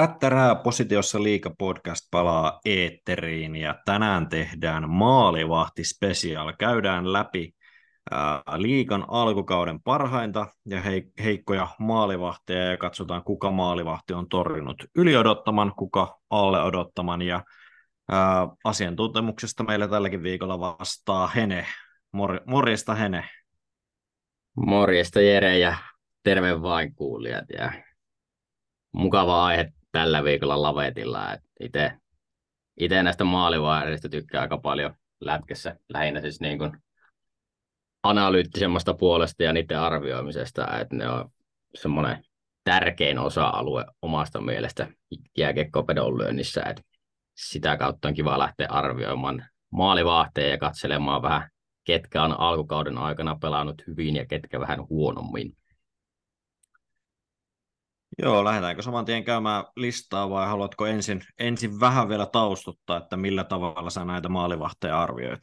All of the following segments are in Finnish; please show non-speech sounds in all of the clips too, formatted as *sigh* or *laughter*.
Pättärää positiossa liika podcast palaa eetteriin ja tänään tehdään maalivahti special. Käydään läpi liikan alkukauden parhainta ja heikkoja maalivahteja ja katsotaan kuka maalivahti on torjunut yliodottaman, kuka alle odottaman ja asiantuntemuksesta meillä tälläkin viikolla vastaa Hene. Mor- morjesta Hene. Morjesta Jere ja terve vain kuulijat ja mukava aihe tällä viikolla lavetilla. Itse näistä maalivaiheista tykkää aika paljon lätkässä, lähinnä siis niin kuin analyyttisemmasta puolesta ja niiden arvioimisesta, että ne on semmoinen tärkein osa-alue omasta mielestä jääkekkopedon lyönnissä, että sitä kautta on kiva lähteä arvioimaan maalivahteja ja katselemaan vähän, ketkä on alkukauden aikana pelannut hyvin ja ketkä vähän huonommin. Joo, lähdetäänkö saman tien käymään listaa vai haluatko ensin, ensin vähän vielä taustuttaa, että millä tavalla sä näitä maalivahteja arvioit?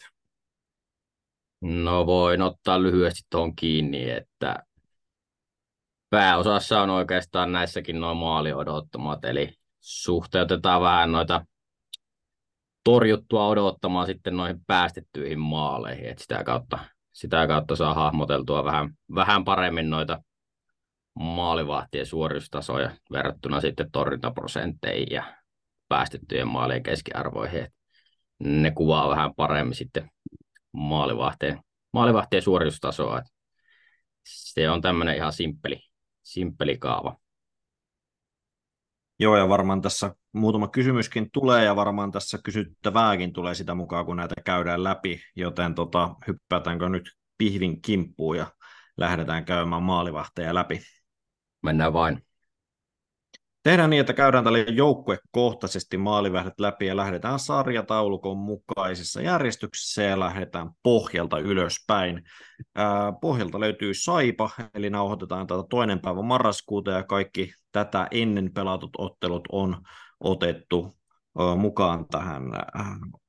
No voin ottaa lyhyesti tuon kiinni, että pääosassa on oikeastaan näissäkin noin maaliodottamat, eli suhteutetaan vähän noita torjuttua odottamaan sitten noihin päästettyihin maaleihin, että sitä kautta, sitä kautta saa hahmoteltua vähän, vähän paremmin noita maalivahtien suoristustasoja verrattuna sitten torjuntaprosentteihin ja päästettyjen maalien keskiarvoihin. Ne kuvaa vähän paremmin sitten maalivahtien, maalivahtien suoristustasoa. Se on tämmöinen ihan simppeli, simppeli kaava. Joo, ja varmaan tässä muutama kysymyskin tulee, ja varmaan tässä kysyttävääkin tulee sitä mukaan, kun näitä käydään läpi, joten tota, hyppätäänkö nyt pihvin kimppuun ja lähdetään käymään maalivahteja läpi mennään vain. Tehdään niin, että käydään tälle joukkuekohtaisesti maalivähdet läpi ja lähdetään sarjataulukon mukaisessa järjestyksessä ja lähdetään pohjalta ylöspäin. Pohjalta löytyy Saipa, eli nauhoitetaan tätä toinen päivä marraskuuta ja kaikki tätä ennen pelatut ottelut on otettu mukaan tähän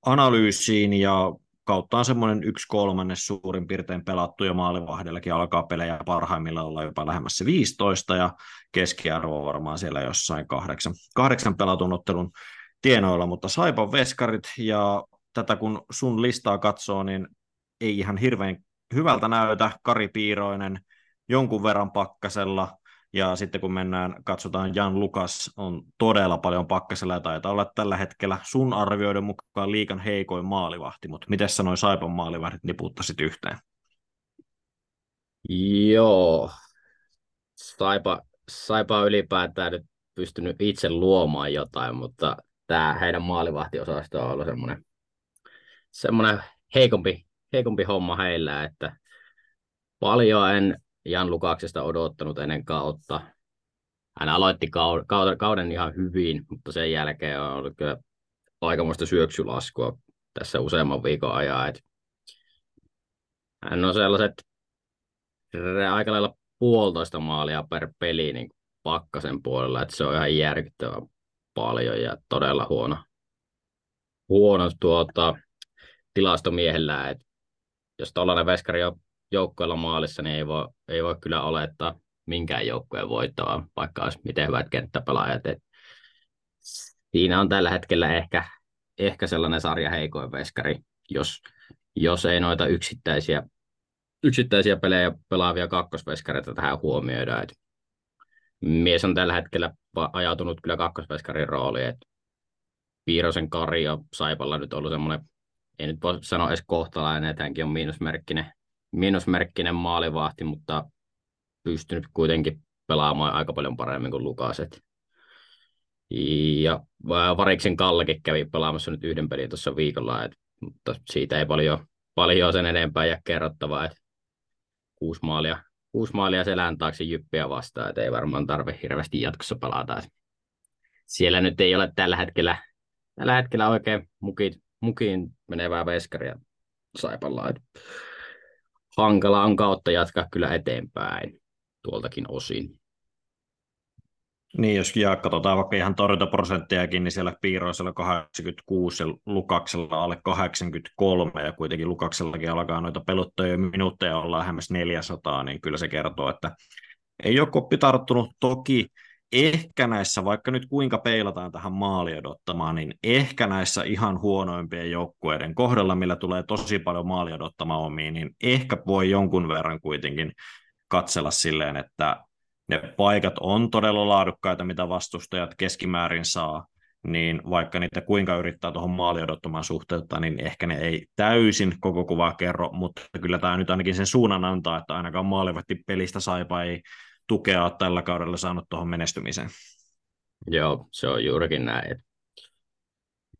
analyysiin ja kautta on semmoinen yksi kolmannes suurin piirtein pelattu ja maalivahdellakin alkaa pelejä parhaimmilla olla jopa lähemmässä 15 ja keskiarvo varmaan siellä jossain kahdeksan, kahdeksan pelatun ottelun tienoilla, mutta Saipan veskarit ja tätä kun sun listaa katsoo, niin ei ihan hirveän hyvältä näytä. Kari Piiroinen jonkun verran pakkasella, ja sitten kun mennään, katsotaan, Jan Lukas on todella paljon pakkasella ja taitaa olla tällä hetkellä sun arvioiden mukaan liikan heikoin maalivahti, mutta miten sanoin Saipan maalivahdit niputtasit yhteen? Joo, Saipa, Saipa on ylipäätään nyt pystynyt itse luomaan jotain, mutta tämä heidän maalivahtiosasto on ollut semmoinen, semmoinen heikompi, heikompi homma heillä, että paljon en Jan Lukaksesta odottanut ennen kautta. Hän aloitti kauden ihan hyvin, mutta sen jälkeen on ollut kyllä aikamoista syöksylaskua tässä useamman viikon ajan. Hän on sellaiset aika lailla puolitoista maalia per peli niin pakkasen puolella, että se on ihan järkyttävän paljon ja todella huono, huono tuota, tilastomiehellä, että jos tuollainen veskari on joukkueella maalissa, niin ei voi, ei voi kyllä olettaa minkään joukkueen voittoa, vaikka olisi miten hyvät kenttäpelaajat. Et siinä on tällä hetkellä ehkä, ehkä sellainen sarja heikoin veskari, jos, jos ei noita yksittäisiä, yksittäisiä pelejä pelaavia kakkosveskareita tähän huomioida. Et mies on tällä hetkellä ajautunut kyllä kakkosveskarin rooliin, että Piirosen Kari ja Saipalla nyt ollut semmoinen, ei nyt voi sanoa edes kohtalainen, että hänkin on miinusmerkkinen miinusmerkkinen maalivahti, mutta pystynyt kuitenkin pelaamaan aika paljon paremmin kuin Lukaset. Ja Variksen Kallekin kävi pelaamassa nyt yhden pelin tuossa viikolla, et, mutta siitä ei paljon, paljon sen enempää jää kerrottavaa, että kuusi maalia, kuusi maalia selän taakse jyppiä vastaan, että ei varmaan tarve hirveästi jatkossa pelata. Et siellä nyt ei ole tällä hetkellä, tällä hetkellä oikein mukiin, mukiin menevää veskaria Saipalla. Hankala on kautta jatkaa kyllä eteenpäin tuoltakin osin. Niin, jos jää, katsotaan vaikka ihan torjuntaprosenttiakin, niin siellä Piiroisella 86 ja Lukaksella alle 83, ja kuitenkin Lukaksellakin alkaa noita peluttajia minuutteja olla lähemmäs 400, niin kyllä se kertoo, että ei ole koppi tarttunut. Toki ehkä näissä, vaikka nyt kuinka peilataan tähän maali odottamaan, niin ehkä näissä ihan huonoimpien joukkueiden kohdalla, millä tulee tosi paljon maali odottamaan omiin, niin ehkä voi jonkun verran kuitenkin katsella silleen, että ne paikat on todella laadukkaita, mitä vastustajat keskimäärin saa, niin vaikka niitä kuinka yrittää tuohon maali odottamaan suhteuttaa, niin ehkä ne ei täysin koko kuvaa kerro, mutta kyllä tämä nyt ainakin sen suunnan antaa, että ainakaan maalivahti pelistä saipa ei tukea tällä kaudella saanut tuohon menestymiseen. Joo, se on juurikin näin. Että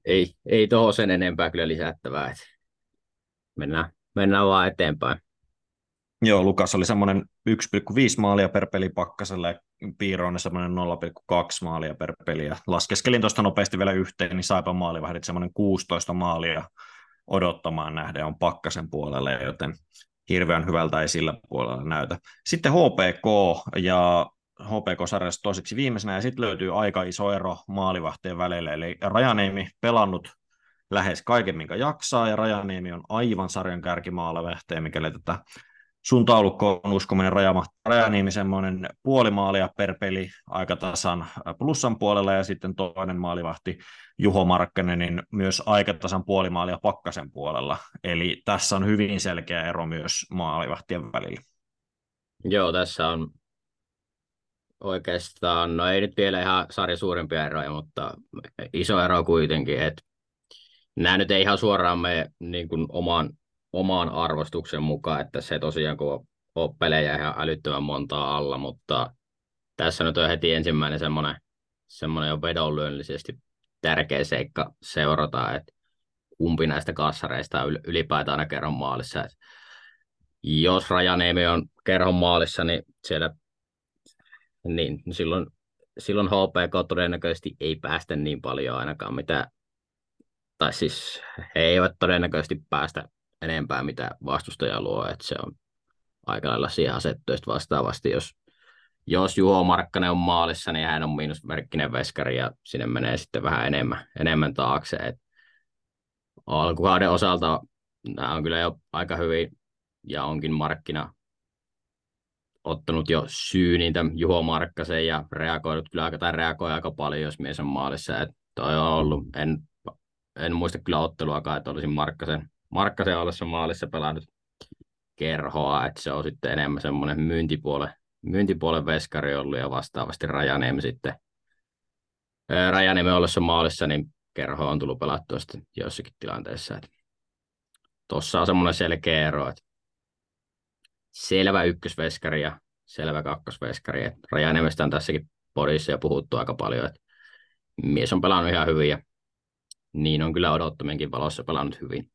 ei, ei tuohon sen enempää kyllä lisättävää. Että mennään, mennään vaan eteenpäin. Joo, Lukas oli semmoinen 1,5 maalia per peli pakkaselle ja Piiroinen semmoinen 0,2 maalia per peli. Ja laskeskelin tuosta nopeasti vielä yhteen, niin saipa maalivahdit semmoinen 16 maalia odottamaan nähden on pakkasen puolelle, joten hirveän hyvältä ei sillä puolella näytä. Sitten HPK ja HPK-sarjassa toiseksi viimeisenä, ja sitten löytyy aika iso ero maalivahtien välillä, eli Rajaniemi pelannut lähes kaiken, minkä jaksaa, ja Rajaniemi on aivan sarjan kärkimaalivehteen, mikäli tätä sun taulukko on uskominen Rajama, Rajaniemi semmoinen puoli maalia per peli aika tasan plussan puolella ja sitten toinen maalivahti Juho Markkanen niin myös aika tasan puoli maalia pakkasen puolella. Eli tässä on hyvin selkeä ero myös maalivahtien välillä. Joo, tässä on oikeastaan, no ei nyt vielä ihan sarja suurimpia eroja, mutta iso ero kuitenkin, että nämä nyt ei ihan suoraan mene niin omaan omaan arvostuksen mukaan, että se tosiaan kun on pelejä ihan älyttömän montaa alla, mutta tässä nyt on heti ensimmäinen semmoinen, semmoinen jo vedonlyönnillisesti tärkeä seikka seurata, että kumpi näistä kassareista ylipäätään aina kerran maalissa. Että jos Rajaneemi on kerhon maalissa, niin siellä niin silloin, silloin HPK todennäköisesti ei päästä niin paljon ainakaan, mitä, tai siis he eivät todennäköisesti päästä enempää, mitä vastustaja luo, että se on aika lailla siihen asettu, vastaavasti, jos, jos Juho Markkanen on maalissa, niin hän on miinusmerkkinen veskari ja sinne menee sitten vähän enemmän, enemmän taakse. Et alkukauden osalta nämä on kyllä jo aika hyvin ja onkin markkina ottanut jo syy niitä Juho Markkasen ja reagoinut kyllä aika, tai reagoi aika paljon, jos mies on maalissa. Et toi on ollut, en, en muista kyllä otteluakaan, että olisin Markkasen Markkasen ollessa maalissa pelannut kerhoa, että se on sitten enemmän semmoinen myyntipuolen, myyntipuolen veskari ollut ja vastaavasti Rajaniemi sitten Rajaniemi ollessa maalissa, niin kerho on tullut pelattua sitten joissakin tilanteissa. Tuossa on semmoinen selkeä ero, että selvä ykkösveskari ja selvä kakkosveskari. Rajaniemestä on tässäkin podissa jo puhuttu aika paljon, että mies on pelannut ihan hyvin ja niin on kyllä odottamienkin valossa pelannut hyvin.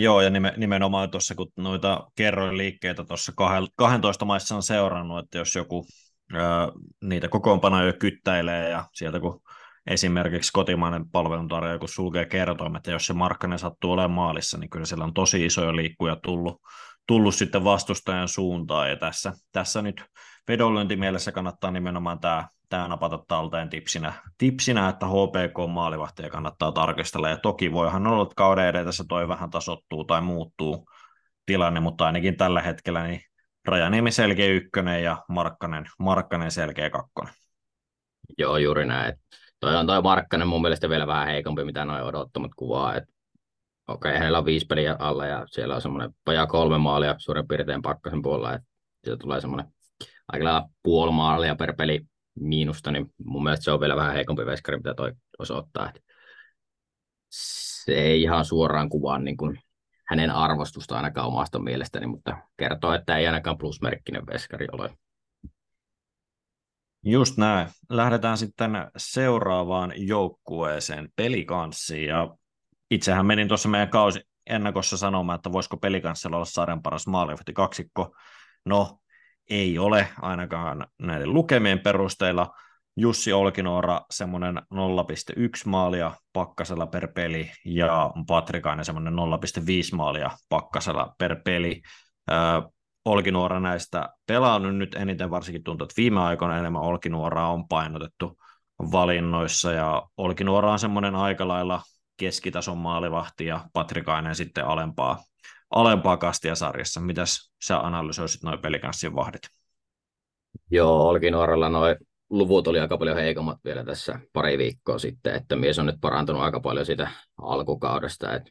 Joo, ja nimenomaan tuossa, kun noita kerroin liikkeitä tuossa 12 maissa on seurannut, että jos joku ää, niitä kokoonpanoja kyttäilee ja sieltä kun esimerkiksi kotimainen palveluntarjoaja, kun sulkee kertoimet, että jos se Markkanen sattuu olemaan maalissa, niin kyllä siellä on tosi isoja liikkuja tullut, tullut sitten vastustajan suuntaan, ja tässä, tässä nyt vedonlyöntimielessä kannattaa nimenomaan tämä tämä napata talteen tipsinä, tipsinä että HPK-maalivahtia kannattaa tarkistella. Ja toki voihan olla, että kauden edetessä toi vähän tasottuu tai muuttuu tilanne, mutta ainakin tällä hetkellä niin Rajaniemi selkeä ykkönen ja Markkanen, Markkanen selkeä kakkonen. Joo, juuri näin. Toi on toi Markkanen mun mielestä vielä vähän heikompi, mitä noin odottamat kuvaa. Okei, okay, hänellä on viisi peliä alla ja siellä on semmoinen vajaa kolme maalia suurin piirtein pakkasen puolella. Että siitä tulee semmoinen aika puoli maalia per peli miinusta, niin mun mielestä se on vielä vähän heikompi veskari, mitä toi osoittaa. Että se ei ihan suoraan kuvaa niin kuin hänen arvostusta ainakaan omasta mielestäni, mutta kertoo, että ei ainakaan plusmerkkinen veskari ole. Just näin. Lähdetään sitten seuraavaan joukkueeseen, pelikanssiin. Ja itsehän menin tuossa meidän kausi ennakossa sanomaan, että voisiko pelikanssilla olla sarjan paras maalivahti kaksikko. No, ei ole ainakaan näiden lukemien perusteella. Jussi Olkinoora semmoinen 0,1 maalia pakkasella per peli ja Patrikainen semmoinen 0,5 maalia pakkasella per peli. Olkinuora näistä pelannut nyt eniten, varsinkin tuntuu, että viime aikoina enemmän Olkinuoraa on painotettu valinnoissa ja Olkinuora on semmoinen aika lailla keskitason maalivahti ja Patrikainen sitten alempaa alempaa kastia sarjassa. Mitäs sä analysoisit noin pelikanssien vahdit? Joo, Olki nuorella noin luvut oli aika paljon heikommat vielä tässä pari viikkoa sitten, että mies on nyt parantunut aika paljon siitä alkukaudesta. Et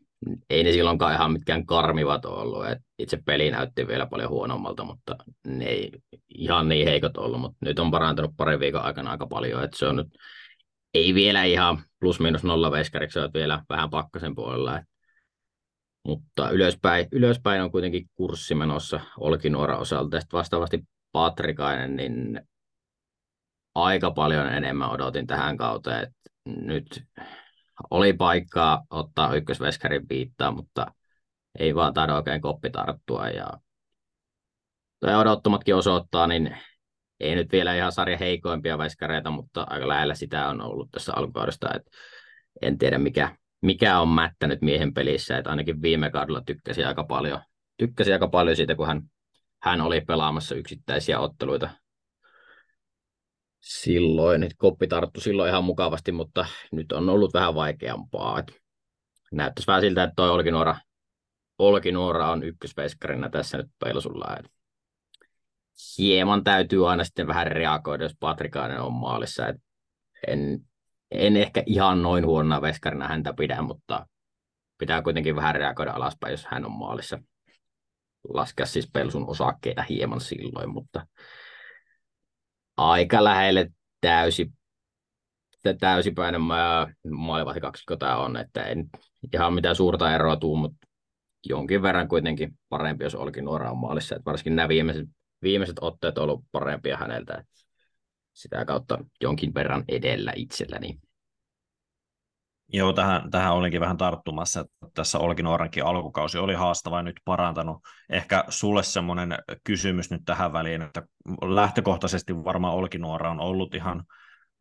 ei ne silloinkaan ihan mitkään karmivat ollut. Et itse peli näytti vielä paljon huonommalta, mutta ne ei ihan niin heikot ollut. Mutta nyt on parantunut pari viikon aikana aika paljon. Et se on nyt, ei vielä ihan plus minus nolla veskariksi, vielä vähän pakkasen puolella. Et, mutta ylöspäin, ylöspäin on kuitenkin kurssi menossa Olkinuoran osalta. Sitten vastaavasti Patrikainen, niin aika paljon enemmän odotin tähän kauteen. Et nyt oli paikkaa ottaa ykkösveskarin piittaa, mutta ei vaan taida oikein koppi tarttua. Ja toi odottomatkin osoittaa, niin ei nyt vielä ihan sarja heikoimpia veskareita, mutta aika lähellä sitä on ollut tässä alkukaudesta. Et en tiedä, mikä, mikä on mättänyt miehen pelissä, että ainakin viime kaudella tykkäsi aika paljon, tykkäsi aika paljon siitä, kun hän, hän oli pelaamassa yksittäisiä otteluita silloin. Että koppi tarttu silloin ihan mukavasti, mutta nyt on ollut vähän vaikeampaa. Et näyttäisi vähän siltä, että toi Olkinuora, Olkinuora on ykkösveskarina tässä nyt Pelsulla. Et hieman täytyy aina sitten vähän reagoida, jos Patrikainen on maalissa. En, en ehkä ihan noin huonona veskarina häntä pidä, mutta pitää kuitenkin vähän reagoida alaspäin, jos hän on maalissa. Laskea siis Pelsun osakkeita hieman silloin, mutta aika lähelle täysi, täysipäinen maalivahti kaksikko tämä on, että ei ihan mitään suurta eroa tuu, mutta jonkin verran kuitenkin parempi, jos olikin nuoraan maalissa. Että varsinkin nämä viimeiset, viimeiset otteet on ollut parempia häneltä. Että sitä kautta jonkin verran edellä itselläni. Joo, tähän, tähän olinkin vähän tarttumassa, että tässä Olkinuorankin alkukausi oli haastava ja nyt parantanut. Ehkä sulle semmoinen kysymys nyt tähän väliin, että lähtökohtaisesti varmaan Olkinuora on ollut ihan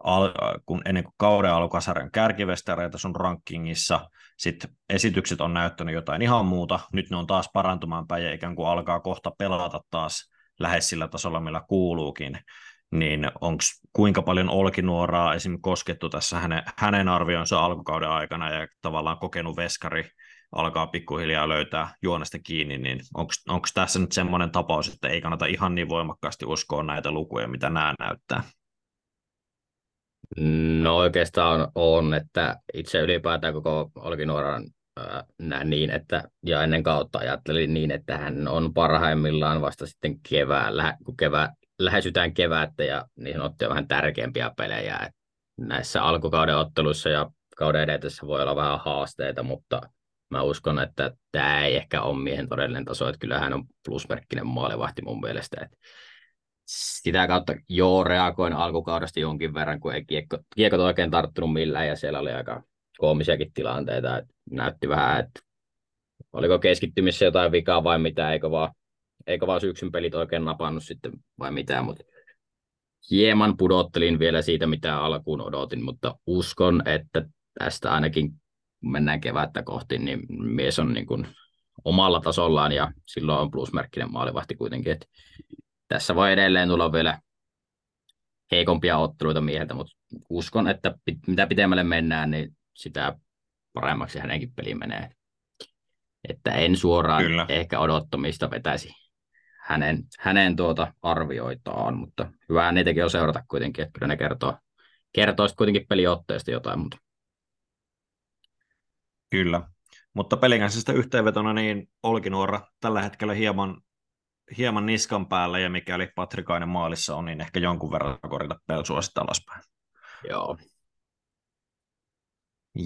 al- kun ennen kuin kauden alkukasarjan kärkivestareita sun rankingissa, sitten esitykset on näyttänyt jotain ihan muuta, nyt ne on taas parantumaan päin ja ikään kuin alkaa kohta pelata taas lähes sillä tasolla, millä kuuluukin niin onko kuinka paljon Olkinuoraa esim. koskettu tässä hänen, hänen arvionsa alkukauden aikana ja tavallaan kokenut veskari alkaa pikkuhiljaa löytää juonesta kiinni, niin onko tässä nyt semmoinen tapaus, että ei kannata ihan niin voimakkaasti uskoa näitä lukuja, mitä nämä näyttää? No oikeastaan on, että itse ylipäätään koko Olkinuoran näin niin, että, ja ennen kautta ajattelin niin, että hän on parhaimmillaan vasta sitten keväällä, kun kevää, lähestytään kevättä ja niihin ottaa vähän tärkeämpiä pelejä. Et näissä alkukauden otteluissa ja kauden edetessä voi olla vähän haasteita, mutta mä uskon, että tämä ei ehkä ole miehen todellinen taso, että kyllä hän on plusmerkkinen maalivahti mun mielestä. Et sitä kautta joo reagoin alkukaudesta jonkin verran, kun ei kiekko, kiekko oikein tarttunut millään ja siellä oli aika koomisiakin tilanteita, että näytti vähän, että oliko keskittymissä jotain vikaa vai mitä, eikö vaan eikä vaan syksyn pelit oikein napannut sitten vai mitään, mutta hieman pudottelin vielä siitä, mitä alkuun odotin, mutta uskon, että tästä ainakin kun mennään kevättä kohti, niin mies on niin kuin omalla tasollaan ja silloin on plusmerkkinen maalivahti kuitenkin. Että tässä voi edelleen tulla vielä heikompia otteluita mieheltä, mutta uskon, että mitä pitemmälle mennään, niin sitä paremmaksi hänenkin peli menee. Että en suoraan Kyllä. ehkä odottamista vetäisi hänen, hänen tuota arvioitaan, mutta hyvä niitäkin on seurata kuitenkin, että kyllä ne kertoo, kertoo kuitenkin peliotteesta jotain muuta. Kyllä, mutta pelikäisestä yhteenvetona niin Olkinuora tällä hetkellä hieman, hieman niskan päällä ja mikäli Patrikainen maalissa on, niin ehkä jonkun verran korjata pelsua sitten alaspäin. Joo,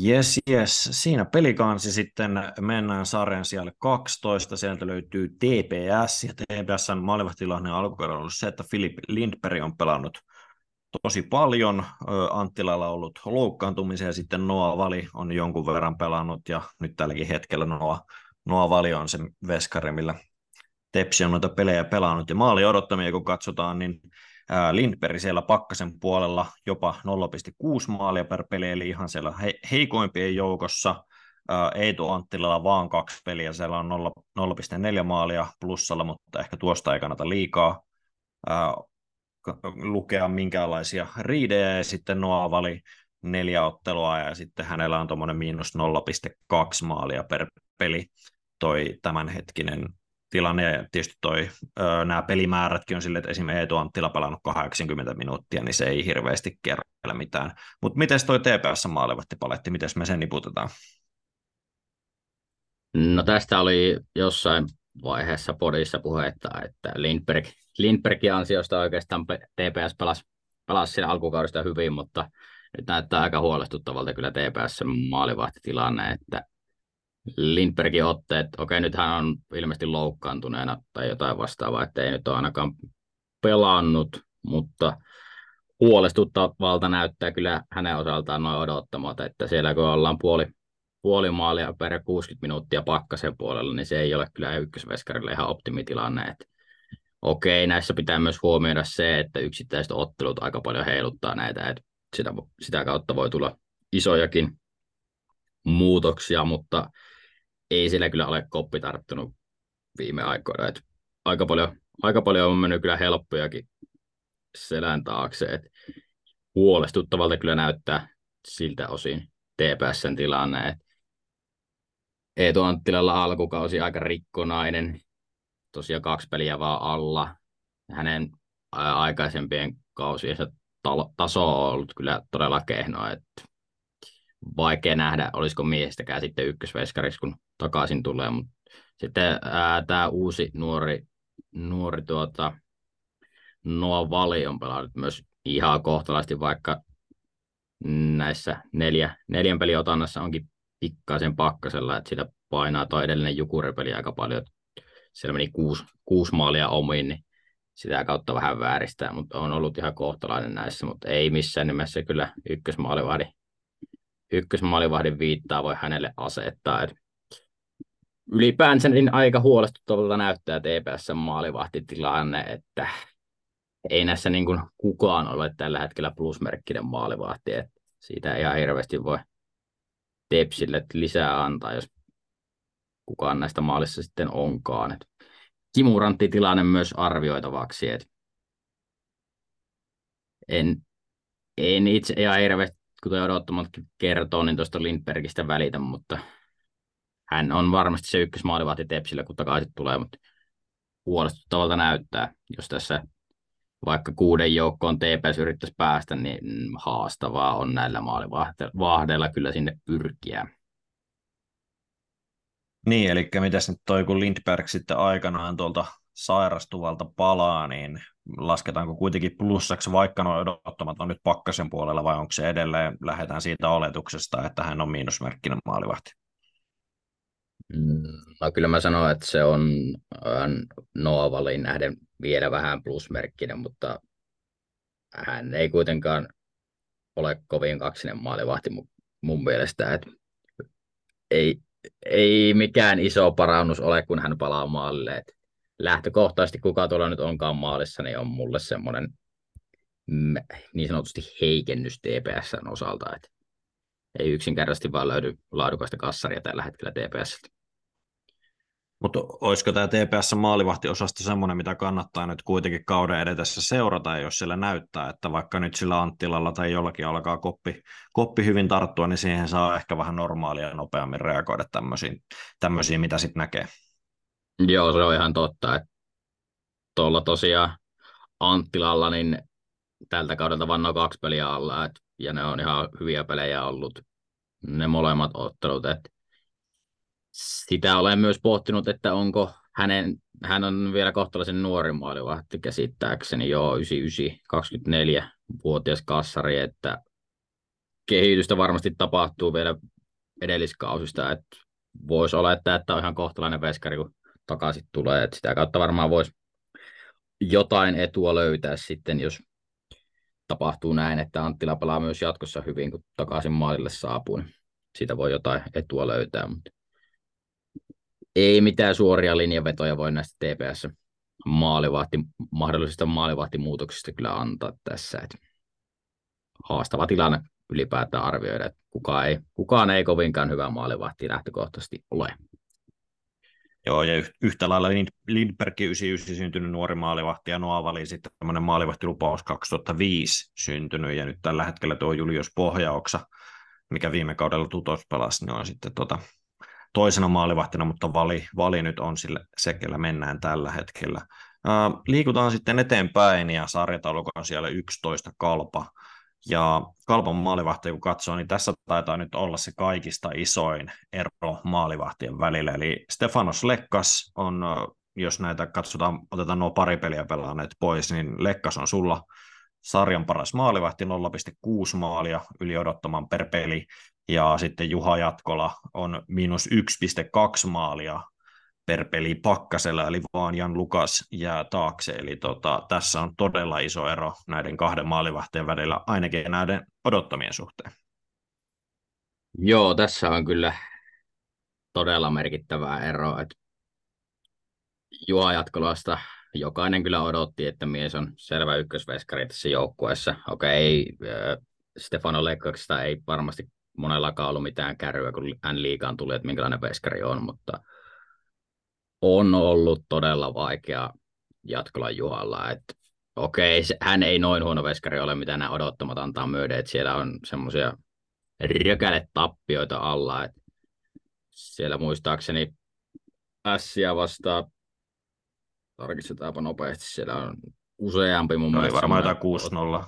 Yes, yes. Siinä pelikansi sitten mennään sarjan siellä 12. Sieltä löytyy TPS, ja TPSn maalivahtilanne alkukaudella on ollut se, että Filip Lindberg on pelannut tosi paljon. Anttilalla on ollut loukkaantumisia, ja sitten Noa Vali on jonkun verran pelannut, ja nyt tälläkin hetkellä Noa, Noa Vali on se veskari, millä Tepsi on noita pelejä pelannut, ja maali odottamia kun katsotaan, niin Lindberg siellä pakkasen puolella jopa 0,6 maalia per peli, eli ihan siellä he, heikoimpien joukossa. Eetu Anttilalla vaan kaksi peliä, siellä on 0,4 maalia plussalla, mutta ehkä tuosta ei kannata liikaa lukea minkäänlaisia riidejä, ja sitten Noa vali neljä ottelua, ja sitten hänellä on tuommoinen miinus 0,2 maalia per peli, toi tämänhetkinen tilanne, ja tietysti toi, ö, nämä pelimäärätkin on silleen, että esimerkiksi Eetu Anttila pelannut 80 minuuttia, niin se ei hirveästi kerro mitään. Mutta miten toi TPS-maalivahtipaletti, miten me sen niputetaan? No tästä oli jossain vaiheessa podissa puhetta, että Lindberg, Lindbergin ansiosta oikeastaan TPS pelasi, pelasi siinä alkukaudesta hyvin, mutta nyt näyttää aika huolestuttavalta kyllä TPS maalivahtitilanne, että Lindbergin otteet, okei nyt hän on ilmeisesti loukkaantuneena tai jotain vastaavaa, että ei nyt ole ainakaan pelannut, mutta huolestuttavalta näyttää kyllä hänen osaltaan noin odottamat, että siellä kun ollaan puoli, puoli maalia per 60 minuuttia pakkasen puolella, niin se ei ole kyllä ykkösveskarille ihan optimitilanne. Että okei, näissä pitää myös huomioida se, että yksittäiset ottelut aika paljon heiluttaa näitä, että sitä, sitä kautta voi tulla isojakin muutoksia, mutta ei sillä kyllä ole koppi tarttunut viime aikoina. Et aika, paljon, aika paljon on mennyt kyllä helppojakin selän taakse. Et huolestuttavalta kyllä näyttää siltä osin TPSn tilanne. Et Eetu Anttilalla alkukausi aika rikkonainen, tosiaan kaksi peliä vaan alla. Hänen aikaisempien kausiensa taso on ollut kyllä todella kehnoa, että vaikea nähdä, olisiko miehestäkään sitten ykkösveskarissa, kun takaisin tulee, mutta sitten tämä uusi nuori, nuori tuota, Noa Vali on pelannut myös ihan kohtalaisesti, vaikka näissä neljä, neljän pelin otannassa onkin pikkaisen pakkasella, että sitä painaa tuo edellinen jukuripeli aika paljon. Siellä meni kuusi, kuusi maalia omiin, niin sitä kautta vähän vääristää, mutta on ollut ihan kohtalainen näissä, mutta ei missään nimessä kyllä ykkösmaalivahdin, ykkösmaalivahdin viittaa voi hänelle asettaa. Et ylipäänsä niin aika huolestuttavalta näyttää TPS maalivahtitilanne, että ei näissä niin kuin kukaan ole tällä hetkellä plusmerkkinen maalivahti, että siitä ei ihan hirveästi voi Tepsille lisää antaa, jos kukaan näistä maalissa sitten onkaan. Et kimurantti tilanne myös arvioitavaksi, että en, en itse ihan hirveästi, kuten odottamatkin kertoo, niin tuosta Lindbergistä välitä, mutta hän on varmasti se ykkösmaalivahti Tepsillä, kun takaisin tulee, mutta huolestuttavalta näyttää, jos tässä vaikka kuuden joukkoon TPS yrittäisi päästä, niin haastavaa on näillä maalivahdeilla kyllä sinne pyrkiä. Niin, eli mitäs nyt toi, kun Lindberg sitten aikanaan tuolta sairastuvalta palaa, niin lasketaanko kuitenkin plussaksi, vaikka nuo odottamat on nyt pakkasen puolella, vai onko se edelleen, lähdetään siitä oletuksesta, että hän on miinusmerkkinen maalivahti? Mm, no kyllä mä sanoin, että se on Noavaliin nähden vielä vähän plusmerkkinen, mutta hän ei kuitenkaan ole kovin kaksinen maalivahti mun mielestä. Että ei, ei mikään iso parannus ole, kun hän palaa maalille. Et lähtökohtaisesti kuka tuolla nyt onkaan maalissa, niin on mulle semmoinen niin sanotusti heikennys TPSn osalta. Et ei yksinkertaisesti vaan löydy laadukasta kassaria tällä hetkellä TPS. Mutta olisiko tämä TPS maalivahtiosasto semmoinen, mitä kannattaa nyt kuitenkin kauden edetessä seurata, jos siellä näyttää, että vaikka nyt sillä Anttilalla tai jollakin alkaa koppi, koppi hyvin tarttua, niin siihen saa ehkä vähän normaalia ja nopeammin reagoida tämmöisiin, tämmöisiin mitä sitten näkee. Joo, se on ihan totta, että tuolla tosiaan Anttilalla, niin tältä kaudelta vannoo kaksi peliä alla, et, ja ne on ihan hyviä pelejä ollut, ne molemmat ottelut, että sitä olen myös pohtinut, että onko hänen, hän on vielä kohtalaisen nuori maalivahti käsittääkseni, joo, 99, 24-vuotias kassari, että kehitystä varmasti tapahtuu vielä edelliskausista, että voisi olla, että, että on ihan kohtalainen veskari, kun takaisin tulee, että sitä kautta varmaan voisi jotain etua löytää sitten, jos tapahtuu näin, että Anttila pelaa myös jatkossa hyvin, kun takaisin maalille saapuu, niin siitä voi jotain etua löytää, mutta ei mitään suoria linjavetoja voi näistä TPS maalivahti, mahdollisista maalivahtimuutoksista kyllä antaa tässä. Että haastava tilanne ylipäätään arvioida, että kukaan ei, kukaan ei kovinkaan hyvä maalivahti lähtökohtaisesti ole. Joo, ja yhtä lailla Lindberg 99 syntynyt nuori maalivahti ja Noavali sitten tämmöinen maalivahtilupaus 2005 syntynyt, ja nyt tällä hetkellä tuo Julius Pohjaoksa, mikä viime kaudella tutos pelasi, niin on sitten tota, toisena maalivahtina, mutta vali, vali nyt on sille sekellä mennään tällä hetkellä. Uh, liikutaan sitten eteenpäin ja sarjataulukko on siellä 11 kalpa. Ja kalpan maalivahti, kun katsoo, niin tässä taitaa nyt olla se kaikista isoin ero maalivahtien välillä. Eli Stefanos Lekkas on, jos näitä katsotaan, otetaan nuo pari peliä pelaaneet pois, niin Lekkas on sulla sarjan paras maalivahti, 0,6 maalia yli odottaman per peli, ja sitten Juha Jatkola on miinus 1,2 maalia per peli pakkasella, eli vaan Jan Lukas jää taakse, eli tota, tässä on todella iso ero näiden kahden maalivahteen välillä, ainakin näiden odottamien suhteen. Joo, tässä on kyllä todella merkittävää eroa, että Juha Jatkolasta jokainen kyllä odotti, että mies on selvä ykkösveskari tässä joukkueessa. Okei, okay, Stefano Lekkaksesta ei varmasti monellakaan ollut mitään kärryä, kun hän liikaan tuli, että minkälainen veskari on, mutta on ollut todella vaikea jatkolla Juhalla. Että okei, okay, hän ei noin huono veskari ole, mitä nämä odottamat antaa myöden, että siellä on semmoisia rökäle tappioita alla, että siellä muistaakseni Ässiä vastaan Tarkistetaanpa nopeasti. Siellä on useampi mun no, mielestä. varmaan jotain 6-0.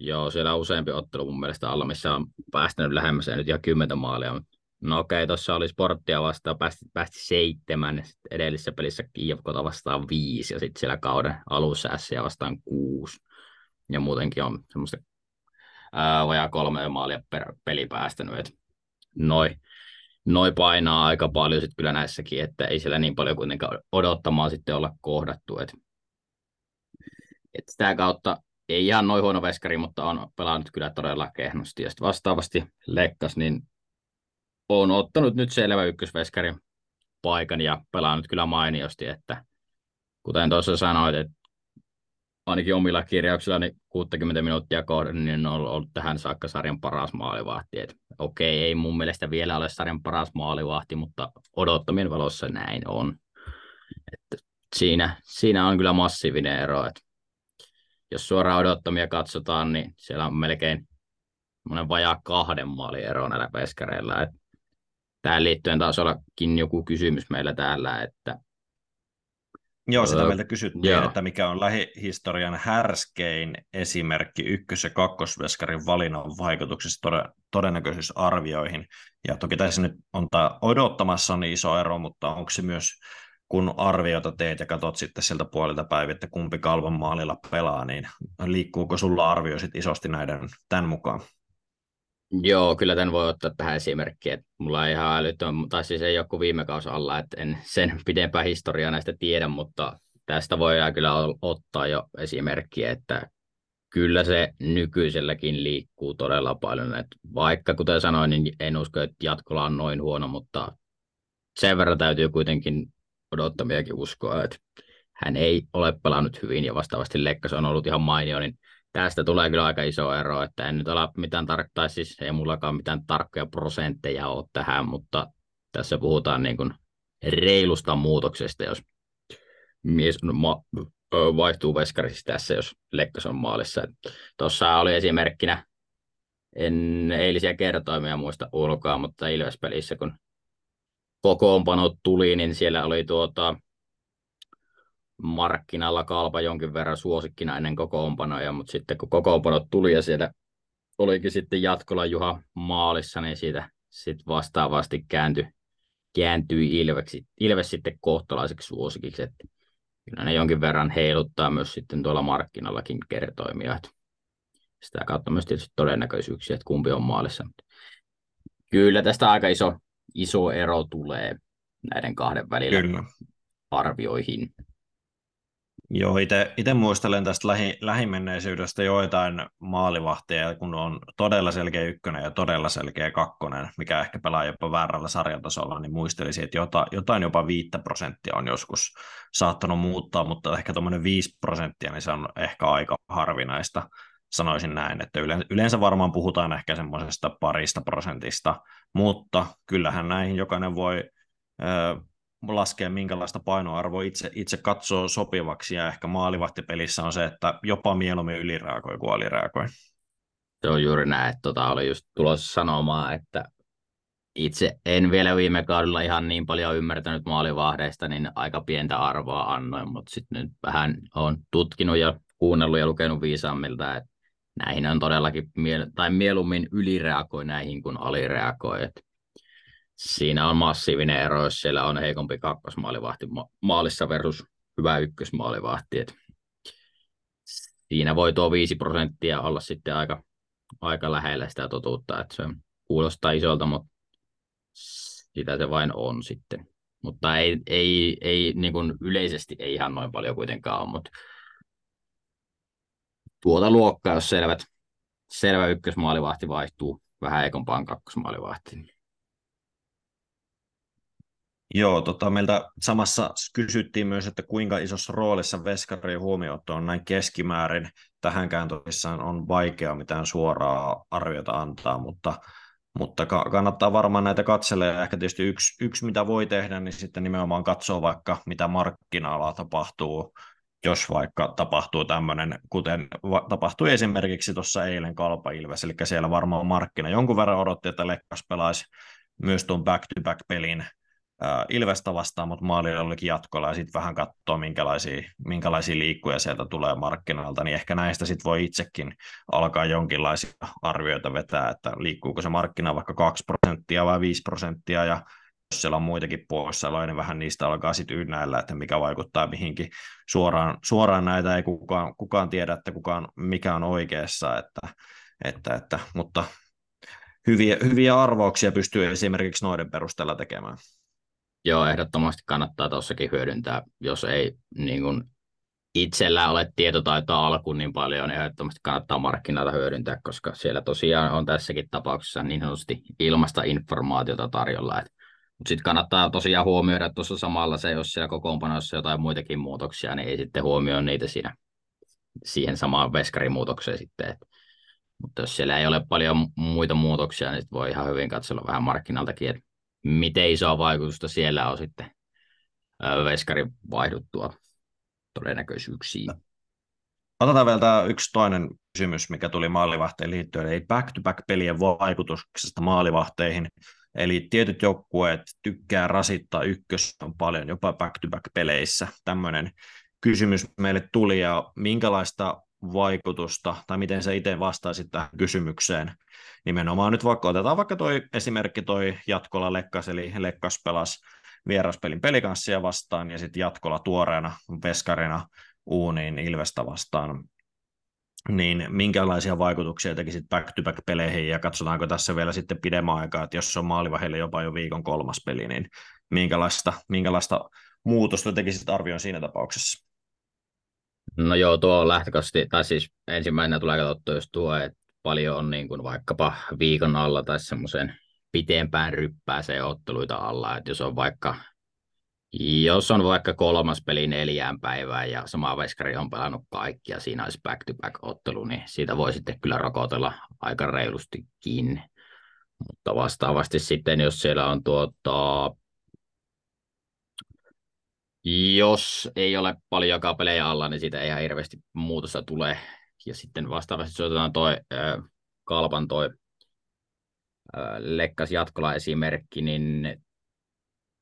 Joo, siellä on useampi ottelu mun mielestä alla, missä on päästänyt lähemmäs nyt ihan kymmentä maalia. No okei, okay, tuossa oli sporttia vastaan, päästi, päästi seitsemän, sitten edellisessä pelissä Kiivkota vastaan viisi, ja sitten siellä kauden alussa Ässiä vastaan kuusi. Ja muutenkin on semmoista ää, vajaa kolme maalia per peli päästänyt. noin noi painaa aika paljon sitten kyllä näissäkin, että ei siellä niin paljon kuitenkaan odottamaan sitten olla kohdattu. Et, et sitä kautta ei ihan noin huono veskari, mutta on pelannut kyllä todella kehnosti. Ja vastaavasti Lekkas, niin on ottanut nyt selvä ykkösveskarin paikan ja pelannut kyllä mainiosti, että kuten tuossa sanoit, että ainakin omilla kirjauksillani 60 minuuttia kohden, niin on ollut tähän saakka sarjan paras maalivahti. Et okei, ei mun mielestä vielä ole sarjan paras maalivahti, mutta odottamien valossa näin on. Et siinä, siinä on kyllä massiivinen ero. Et jos suoraan odottamia katsotaan, niin siellä on melkein vajaa kahden maalin ero näillä peskareilla. Et tähän liittyen taas ollakin joku kysymys meillä täällä, että Joo, sitä meiltä kysyttiin, Joo. että mikä on lähihistorian härskein esimerkki ykkös- ja kakkosveskarin valinnan vaikutuksesta tod- todennäköisyysarvioihin. Ja toki tässä nyt on tämä odottamassa niin iso ero, mutta onko se myös, kun arviota teet ja katsot sitten sieltä puolelta päivä, että kumpi kalvan maalilla pelaa, niin liikkuuko sulla arvio sitten isosti näiden tämän mukaan? Joo, kyllä tämän voi ottaa tähän esimerkkiin, että mulla ei ihan älytön, tai siis ei kuin viime kausi alla, että en sen *laughs* pidempää historiaa näistä tiedä, mutta tästä voi kyllä ottaa jo esimerkkiä, että kyllä se nykyiselläkin liikkuu todella paljon, että vaikka kuten sanoin, niin en usko, että jatkolla on noin huono, mutta sen verran täytyy kuitenkin odottamiakin uskoa, että hän ei ole pelannut hyvin ja vastaavasti Lekkas on ollut ihan mainio, niin tästä tulee kyllä aika iso ero, että en nyt ala mitään tarkkaa, siis ei mullakaan mitään tarkkoja prosentteja ole tähän, mutta tässä puhutaan niin kuin reilusta muutoksesta, jos mies ma- vaihtuu veskarissa tässä, jos Lekkas on maalissa. Tuossa oli esimerkkinä, en eilisiä kertoimia muista ulkoa, mutta Ilves-pelissä, kun kokoonpano tuli, niin siellä oli tuota, markkinalla kalpa jonkin verran suosikkina ennen kokoonpanoja, mutta sitten kun kokoonpanot tuli ja siellä olikin sitten jatkolla Juha maalissa, niin siitä sitten vastaavasti kääntyi, kääntyi Ilveksi, Ilves sitten kohtalaiseksi suosikiksi, että kyllä ne jonkin verran heiluttaa myös sitten tuolla markkinallakin kertoimia, että sitä kautta myös tietysti todennäköisyyksiä, että kumpi on maalissa. Kyllä tästä aika iso, iso ero tulee näiden kahden välillä Kyllä. arvioihin. Joo, itse muistelen tästä lähi, lähimenneisyydestä joitain maalivahteja, kun on todella selkeä ykkönen ja todella selkeä kakkonen, mikä ehkä pelaa jopa väärällä sarjatasolla, niin muistelisin, että jota, jotain jopa viittä prosenttia on joskus saattanut muuttaa, mutta ehkä tuommoinen 5 prosenttia, niin se on ehkä aika harvinaista, sanoisin näin, että yleensä varmaan puhutaan ehkä semmoisesta parista prosentista, mutta kyllähän näihin jokainen voi laskea, minkälaista painoarvoa itse, itse katsoo sopivaksi, ja ehkä maalivahtipelissä on se, että jopa mieluummin ylireagoi kuin alireagoi. Se on juuri näin, että tota, oli just tulossa sanomaan, että itse en vielä viime kaudella ihan niin paljon ymmärtänyt maalivahdeista, niin aika pientä arvoa annoin, mutta sitten nyt vähän on tutkinut ja kuunnellut ja lukenut viisaammilta, että näihin on todellakin, tai mieluummin ylireagoi näihin kuin alireagoi. Et siinä on massiivinen ero, jos siellä on heikompi kakkosmaalivahti maalissa versus hyvä ykkösmaalivahti. Et siinä voi tuo 5 prosenttia olla sitten aika, aika lähellä sitä totuutta, että se kuulostaa isolta, mutta sitä se vain on sitten. Mutta ei, ei, ei niin kuin yleisesti ei ihan noin paljon kuitenkaan ole, mutta tuota luokkaa, jos selvät, selvä ykkösmaalivahti vaihtuu vähän ekompaan kakkosmaalivahtiin. Joo, tota, meiltä samassa kysyttiin myös, että kuinka isossa roolissa veskarin huomiootto on näin keskimäärin. Tähänkään tosissaan on vaikea mitään suoraa arviota antaa, mutta, mutta kannattaa varmaan näitä katsella. Ja ehkä tietysti yksi, yksi, mitä voi tehdä, niin sitten nimenomaan katsoa vaikka, mitä markkina tapahtuu jos vaikka tapahtuu tämmöinen, kuten tapahtui esimerkiksi tuossa eilen Kalpa Ilves, eli siellä varmaan markkina jonkun verran odotti, että Lekkas pelaisi myös tuon back-to-back-pelin Ilvestä vastaan, mutta maali olikin jatkolla ja sitten vähän katsoa, minkälaisia, minkälaisia liikkuja sieltä tulee markkinoilta, niin ehkä näistä sitten voi itsekin alkaa jonkinlaisia arvioita vetää, että liikkuuko se markkina vaikka 2 prosenttia vai 5 prosenttia ja jos siellä on muitakin poissaoloja, niin vähän niistä alkaa sitten ynnäillä, että mikä vaikuttaa mihinkin. Suoraan, suoraan näitä ei kukaan, kukaan tiedä, että kukaan, mikä on oikeassa, että, että, että, mutta hyviä, hyviä arvauksia pystyy esimerkiksi noiden perusteella tekemään. Joo, ehdottomasti kannattaa tuossakin hyödyntää, jos ei niin kuin itsellä ole tietotaitoa alkuun niin paljon, niin ehdottomasti kannattaa markkinoita hyödyntää, koska siellä tosiaan on tässäkin tapauksessa niin sanotusti ilmasta informaatiota tarjolla, mutta sitten kannattaa tosiaan huomioida tuossa samalla se, jos siellä kokoonpanossa jotain muitakin muutoksia, niin ei sitten huomioi niitä siinä, siihen samaan veskarimuutokseen sitten. Et, mutta jos siellä ei ole paljon muita muutoksia, niin voi ihan hyvin katsella vähän markkinaltakin, että miten isoa vaikutusta siellä on sitten veskarin vaihduttua todennäköisyyksiin. Otetaan vielä tämä yksi toinen kysymys, mikä tuli maalivahteen liittyen, eli back-to-back-pelien vaikutuksesta maalivahteihin. Eli tietyt joukkueet tykkää rasittaa ykköstä paljon, jopa back-to-back-peleissä. Tämmöinen kysymys meille tuli, ja minkälaista vaikutusta, tai miten sä itse vastaisit tähän kysymykseen. Nimenomaan nyt vaikka otetaan vaikka toi esimerkki toi Jatkola Lekkas, eli Lekkas pelasi vieraspelin pelikanssia vastaan, ja sitten Jatkola tuoreena veskarina uuniin Ilvestä vastaan niin minkälaisia vaikutuksia tekisit back-to-back-peleihin, ja katsotaanko tässä vielä sitten pidemmän aikaa, että jos se on maalivahille jopa jo viikon kolmas peli, niin minkälaista, minkälaista muutosta tekisit arvioon siinä tapauksessa? No joo, tuo on lähtökohtaisesti, tai siis ensimmäisenä tulee katsottua, jos tuo, että paljon on niin kuin vaikkapa viikon alla tai semmoisen pitempään ryppääseen otteluita alla, että jos on vaikka jos on vaikka kolmas peli neljään päivään ja sama veskari on pelannut kaikki ja siinä olisi back-to-back-ottelu, niin siitä voi sitten kyllä rokotella aika reilustikin. Mutta vastaavasti sitten, jos siellä on tuota, jos ei ole paljon pelejä alla, niin siitä ei ihan hirveästi muutosta tule. Ja sitten vastaavasti, jos otetaan toi äh, Kalpan toi äh, Lekkas jatkola esimerkki, niin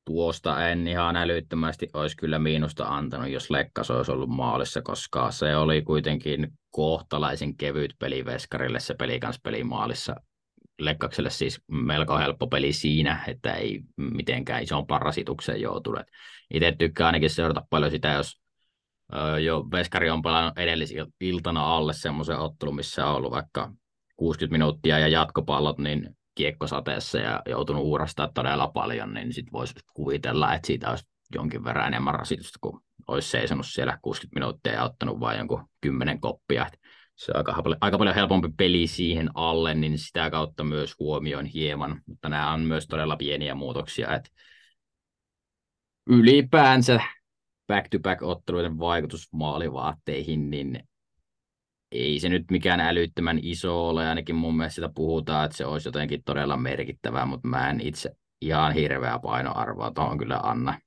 tuosta en ihan älyttömästi olisi kyllä miinusta antanut, jos Lekkas olisi ollut maalissa, koska se oli kuitenkin kohtalaisen kevyt peli Veskarille se peli kanssa peli maalissa. Lekkakselle siis melko helppo peli siinä, että ei mitenkään isompaan rasitukseen joutunut. Itse tykkään ainakin seurata paljon sitä, jos jo Veskari on pelannut edellisiltana alle semmoisen ottelun, missä on ollut vaikka 60 minuuttia ja jatkopallot, niin kiekkosateessa ja joutunut uurastaa todella paljon, niin sitten voisi kuvitella, että siitä olisi jonkin verran enemmän rasitusta, kun olisi seisonut siellä 60 minuuttia ja ottanut vain jonkun 10 koppia. Se on aika, aika paljon helpompi peli siihen alle, niin sitä kautta myös huomioin hieman, mutta nämä on myös todella pieniä muutoksia, että ylipäänsä back-to-back-otteluiden vaikutus maalivaatteihin, niin ei se nyt mikään älyttömän iso ole, ainakin mun mielestä sitä puhutaan, että se olisi jotenkin todella merkittävää, mutta mä en itse ihan hirveä painoarvoa tuohon kyllä anna,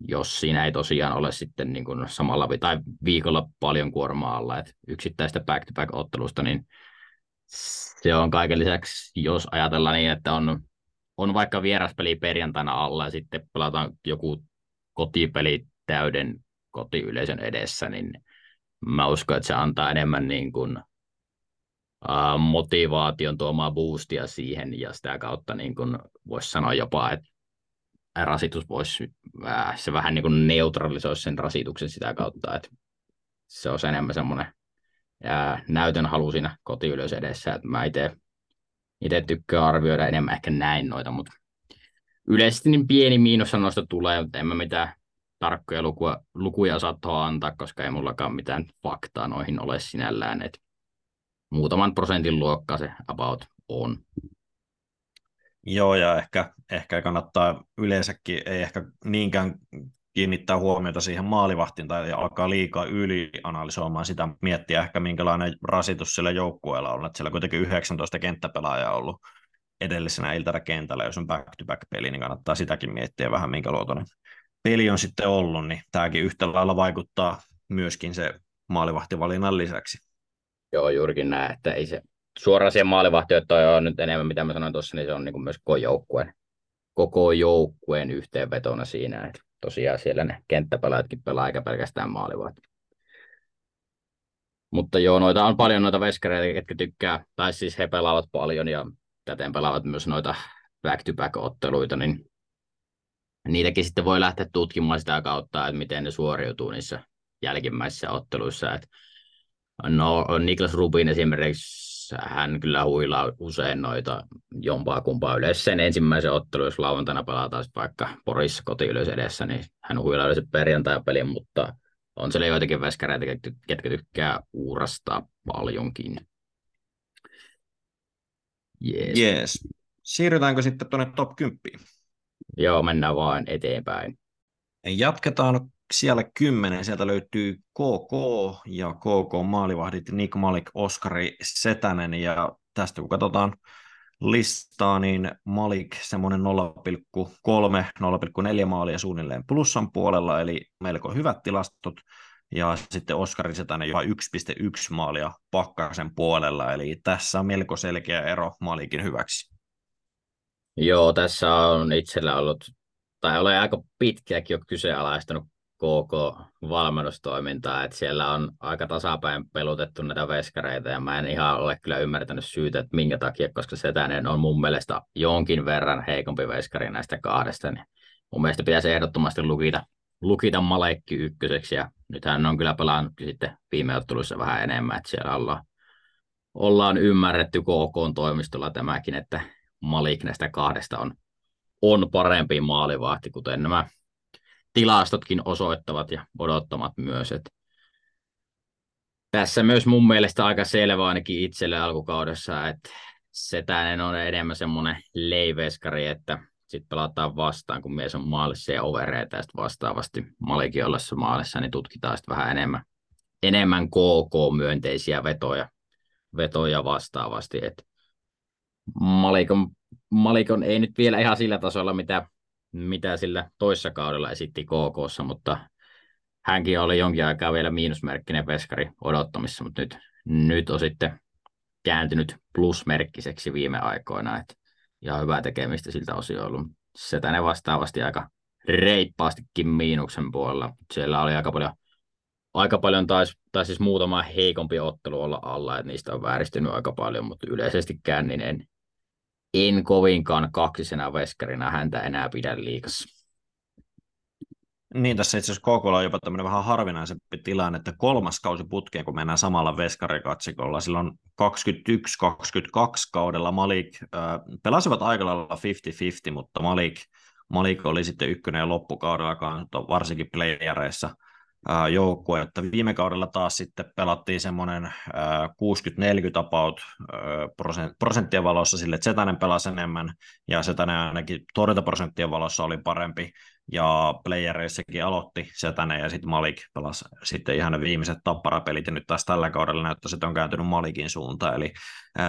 jos siinä ei tosiaan ole sitten niin kuin samalla tai viikolla paljon kuormaa alla, että yksittäistä back-to-back-ottelusta, niin se on kaiken lisäksi, jos ajatellaan niin, että on on vaikka vieraspeli perjantaina alla ja sitten pelataan joku kotipeli täyden kotiyleisön edessä, niin mä uskon, että se antaa enemmän niin kuin, uh, motivaation tuomaan boostia siihen ja sitä kautta niin kuin voisi sanoa jopa, että rasitus voisi, äh, se vähän niin kuin neutralisoisi sen rasituksen sitä kautta, että se on enemmän semmoinen ja näytön halu siinä kotiylös edessä, että mä itse tykkään arvioida enemmän ehkä näin noita, mutta yleisesti niin pieni miinus noista tulee, mutta en mä mitään tarkkoja lukua, lukuja saa antaa, koska ei mullakaan mitään faktaa noihin ole sinällään, että muutaman prosentin luokka se about on. Joo, ja ehkä, ehkä kannattaa yleensäkin, ei ehkä niinkään kiinnittää huomiota siihen maalivahtiin tai alkaa liikaa ylianalysoimaan sitä, miettiä ehkä minkälainen rasitus sillä joukkueella on, että siellä kuitenkin 19 kenttäpelaajaa ollut edellisenä iltana kentällä, jos on back-to-back-peli, niin kannattaa sitäkin miettiä vähän, minkä luotoinen peli on sitten ollut, niin tämäkin yhtä lailla vaikuttaa myöskin se maalivahtivalinnan lisäksi. Joo, juurikin näin, että ei se suoraan siihen maalivahtijoittoon on nyt enemmän, mitä mä sanoin tuossa, niin se on niin myös koko joukkueen, koko joukkueen yhteenvetona siinä, että tosiaan siellä ne kenttäpelaajatkin pelaa eikä pelkästään maalivahti. Mutta joo, noita on paljon noita veskareita, jotka tykkää, tai siis he pelaavat paljon ja täten pelaavat myös noita back-to-back-otteluita, niin niitäkin sitten voi lähteä tutkimaan sitä kautta, että miten ne suoriutuu niissä jälkimmäisissä otteluissa. Että no, Niklas Rubin esimerkiksi hän kyllä huilaa usein noita jompaa kumpaa yleensä sen ensimmäisen ottelun, jos lauantaina pelataan vaikka Porissa kotiyleisö edessä, niin hän huilaa yleensä perjantai-pelin, mutta on siellä joitakin veskareita, ketkä tykkää uurastaa paljonkin. Yes. yes. Siirrytäänkö sitten tuonne top 10? Joo, mennään vaan eteenpäin. Jatketaan siellä kymmenen, sieltä löytyy KK ja KK maalivahdit Nick Malik, Oskari Setänen ja tästä kun katsotaan listaa, niin Malik semmoinen 0,3-0,4 maalia suunnilleen plussan puolella, eli melko hyvät tilastot, ja sitten Oskari Setänen jopa 1,1 maalia pakkasen puolella, eli tässä on melko selkeä ero Malikin hyväksi. Joo, tässä on itsellä ollut, tai olen aika pitkäänkin jo kyseenalaistanut koko valmennustoimintaa, että siellä on aika tasapäin pelutettu näitä veskareita ja mä en ihan ole kyllä ymmärtänyt syytä, että minkä takia, koska Setänen on mun mielestä jonkin verran heikompi veskari näistä kahdesta, niin mun mielestä pitäisi ehdottomasti lukita, lukita Malekki ykköseksi ja nythän on kyllä pelannut sitten viime otteluissa vähän enemmän, että siellä ollaan, ollaan ymmärretty KK toimistolla tämäkin, että Malik näistä kahdesta on, on parempi maalivahti, kuten nämä tilastotkin osoittavat ja odottamat myös. Että tässä myös mun mielestä aika selvä ainakin itselle alkukaudessa, että Setänen on enemmän semmoinen leiveskari, että sitten pelataan vastaan, kun mies on maalissa ja overeita, ja sitten vastaavasti Malikin ollessa maalissa, niin tutkitaan sitten vähän enemmän, enemmän KK-myönteisiä vetoja, vetoja vastaavasti. että Malikon, Malikon ei nyt vielä ihan sillä tasolla, mitä mitä sillä toissa kaudella esitti KKssa, mutta hänkin oli jonkin aikaa vielä miinusmerkkinen veskari odottamissa, mutta nyt, nyt on sitten kääntynyt plusmerkkiseksi viime aikoina, että ihan hyvää tekemistä siltä osin ollut. Se tänne vastaavasti aika reippaastikin miinuksen puolella. Siellä oli aika paljon, aika paljon taisi, tai siis muutama heikompi ottelu olla alla, että niistä on vääristynyt aika paljon, mutta yleisestikään niin en, en kovinkaan kaksisena veskarina häntä enää pidä liikassa. Niin, tässä itse asiassa KK on jopa tämmöinen vähän harvinaisempi tilanne, että kolmas kausi putkeen, kun mennään samalla veskarikatsikolla, silloin 21-22 kaudella Malik äh, pelasivat aika lailla 50-50, mutta Malik, Malik oli sitten ykkönen ja loppukaudella varsinkin playereissa – joukkue, että viime kaudella taas sitten pelattiin semmoinen 60-40 about prosenttien valossa sille, että Setanen pelasi enemmän ja Setanen ainakin torjuntaprosenttien valossa oli parempi ja playereissakin aloitti Setanen ja sitten Malik pelasi sitten ihan ne viimeiset tapparapelit ja nyt taas tällä kaudella näyttää, että on kääntynyt Malikin suuntaan, eli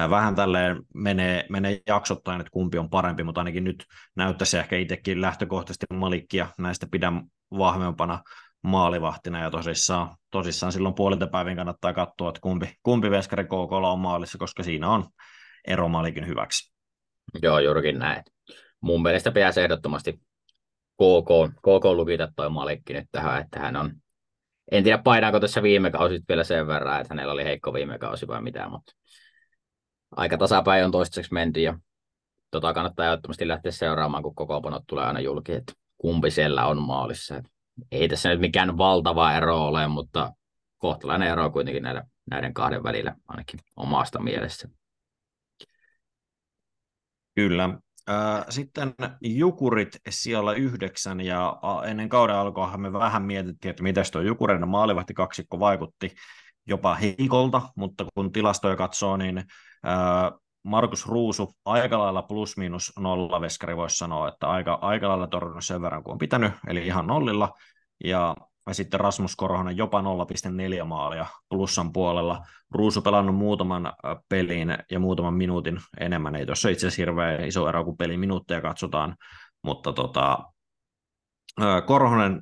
vähän tälleen menee, menee jaksottain, että kumpi on parempi, mutta ainakin nyt näyttäisi ehkä itsekin lähtökohtaisesti Malikkia näistä pidän vahvempana maalivahtina ja tosissaan, tosissaan silloin puolilta päivin kannattaa katsoa, että kumpi, kumpi veskari KK on maalissa, koska siinä on ero Malikin hyväksi. Joo, juurikin näin. mun mielestä pitäisi ehdottomasti KK, KK lukita toi Malikki nyt tähän, että hän on, en tiedä painaako tässä viime kausi vielä sen verran, että hänellä oli heikko viime kausi vai mitä, mutta aika tasapäin on toistaiseksi menty ja tota kannattaa ehdottomasti lähteä seuraamaan, kun kokoonpanot tulee aina julki, että kumpi siellä on maalissa. Et ei tässä nyt mikään valtava ero ole, mutta kohtalainen ero kuitenkin näiden, näiden kahden välillä, ainakin omasta mielessä. Kyllä. Sitten Jukurit siellä yhdeksän ja ennen kauden alkoahan me vähän mietittiin, että miten tuo Jukureiden maalivahti kaksikko vaikutti jopa heikolta, mutta kun tilastoja katsoo, niin Markus Ruusu aika lailla plus miinus nolla veskari voisi sanoa, että aika, aika lailla torjunut sen verran kuin on pitänyt, eli ihan nollilla. Ja sitten Rasmus Korhonen jopa 0,4 maalia plussan puolella. Ruusu pelannut muutaman pelin ja muutaman minuutin enemmän. Ei tuossa itse asiassa hirveän iso ero, kun pelin minuutteja katsotaan. Mutta tota, Korhonen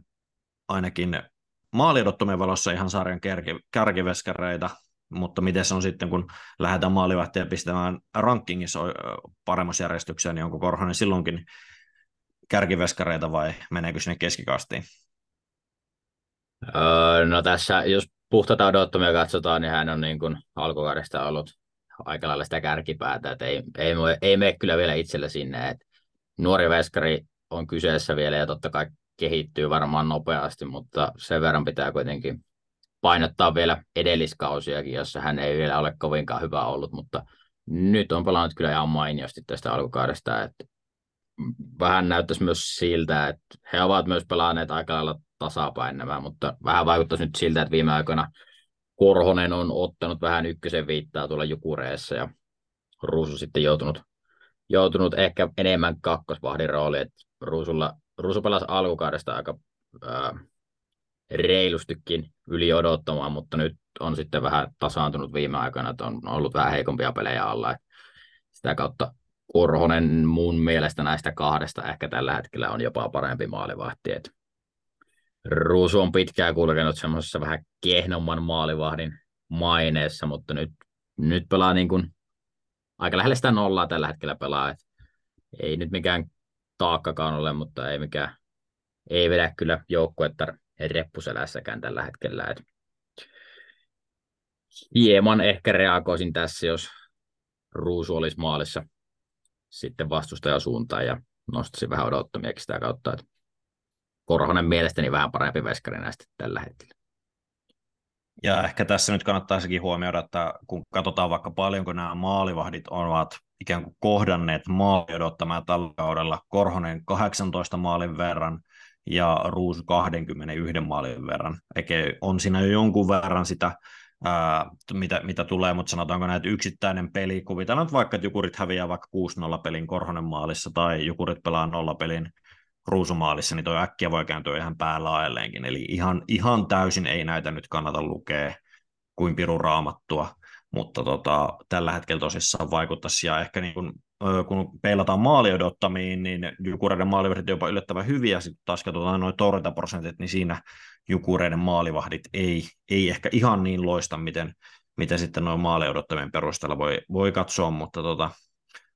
ainakin maaliodottomien valossa ihan sarjan kärki, kärkiveskareita, mutta miten se on sitten, kun lähdetään maalivahtia pistämään rankingissa paremmassa järjestykseen, niin onko Korhonen silloinkin kärkiveskareita vai meneekö sinne keskikastiin? Öö, no tässä, jos puhtaita odottomia katsotaan, niin hän on niin kuin alkukaudesta ollut aika lailla sitä kärkipäätä, että ei, ei, ei mene kyllä vielä itselle sinne, että nuori veskari on kyseessä vielä ja totta kai kehittyy varmaan nopeasti, mutta sen verran pitää kuitenkin painottaa vielä edelliskausiakin, jossa hän ei vielä ole kovinkaan hyvä ollut, mutta nyt on pelannut kyllä ihan mainiosti tästä alkukaudesta, että vähän näyttäisi myös siltä, että he ovat myös pelanneet aika lailla tasapäin mutta vähän vaikuttaisi nyt siltä, että viime aikoina Korhonen on ottanut vähän ykkösen viittaa tuolla Jukureessa ja Ruusu sitten joutunut, joutunut ehkä enemmän kakkosvahdin rooli, että Ruusulla, Ruusu pelasi alkukaudesta aika reilustikin yli odottamaan, mutta nyt on sitten vähän tasaantunut viime aikoina, että on ollut vähän heikompia pelejä alla. Sitä kautta Korhonen mun mielestä näistä kahdesta ehkä tällä hetkellä on jopa parempi maalivahti. Että Ruusu on pitkään kulkenut semmoisessa vähän kehnomman maalivahdin maineessa, mutta nyt, nyt pelaa niin kuin aika lähellä sitä nollaa tällä hetkellä pelaa. Et ei nyt mikään taakkakaan ole, mutta ei mikään, ei vedä kyllä joukkuetta reppuselässäkään tällä hetkellä. Et hieman ehkä reagoisin tässä, jos Ruusu olisi maalissa sitten vastustajasuuntaan ja nostaisin vähän odottamiakin sitä kautta, että Korhonen mielestäni vähän parempi veskari näistä tällä hetkellä. Ja ehkä tässä nyt kannattaisikin huomioida, että kun katsotaan vaikka paljonko nämä maalivahdit ovat ikään kuin kohdanneet maali odottamaan tällä kaudella, Korhonen 18 maalin verran ja Ruusu 21 maalin verran. Eikä on siinä jo jonkun verran sitä, ää, mitä, mitä tulee, mutta sanotaanko näitä yksittäinen peli, kuvitellaan vaikka, että Jukurit häviää vaikka 6-0 pelin Korhonen maalissa tai Jukurit pelaa 0 pelin ruusumaalissa, niin toi äkkiä voi kääntyä ihan päälaelleenkin. Eli ihan, ihan täysin ei näitä nyt kannata lukea kuin pirun raamattua, mutta tota, tällä hetkellä tosissaan vaikuttaisi. Ja ehkä niin kun, kun peilataan maali odottamiin, niin Jukureiden maalivahdit jopa yllättävän hyviä. Sitten taas katsotaan noin torjuntaprosentit, niin siinä Jukureiden maalivahdit ei, ei ehkä ihan niin loista, miten, miten sitten noin maali odottamien perusteella voi, voi katsoa, mutta tota,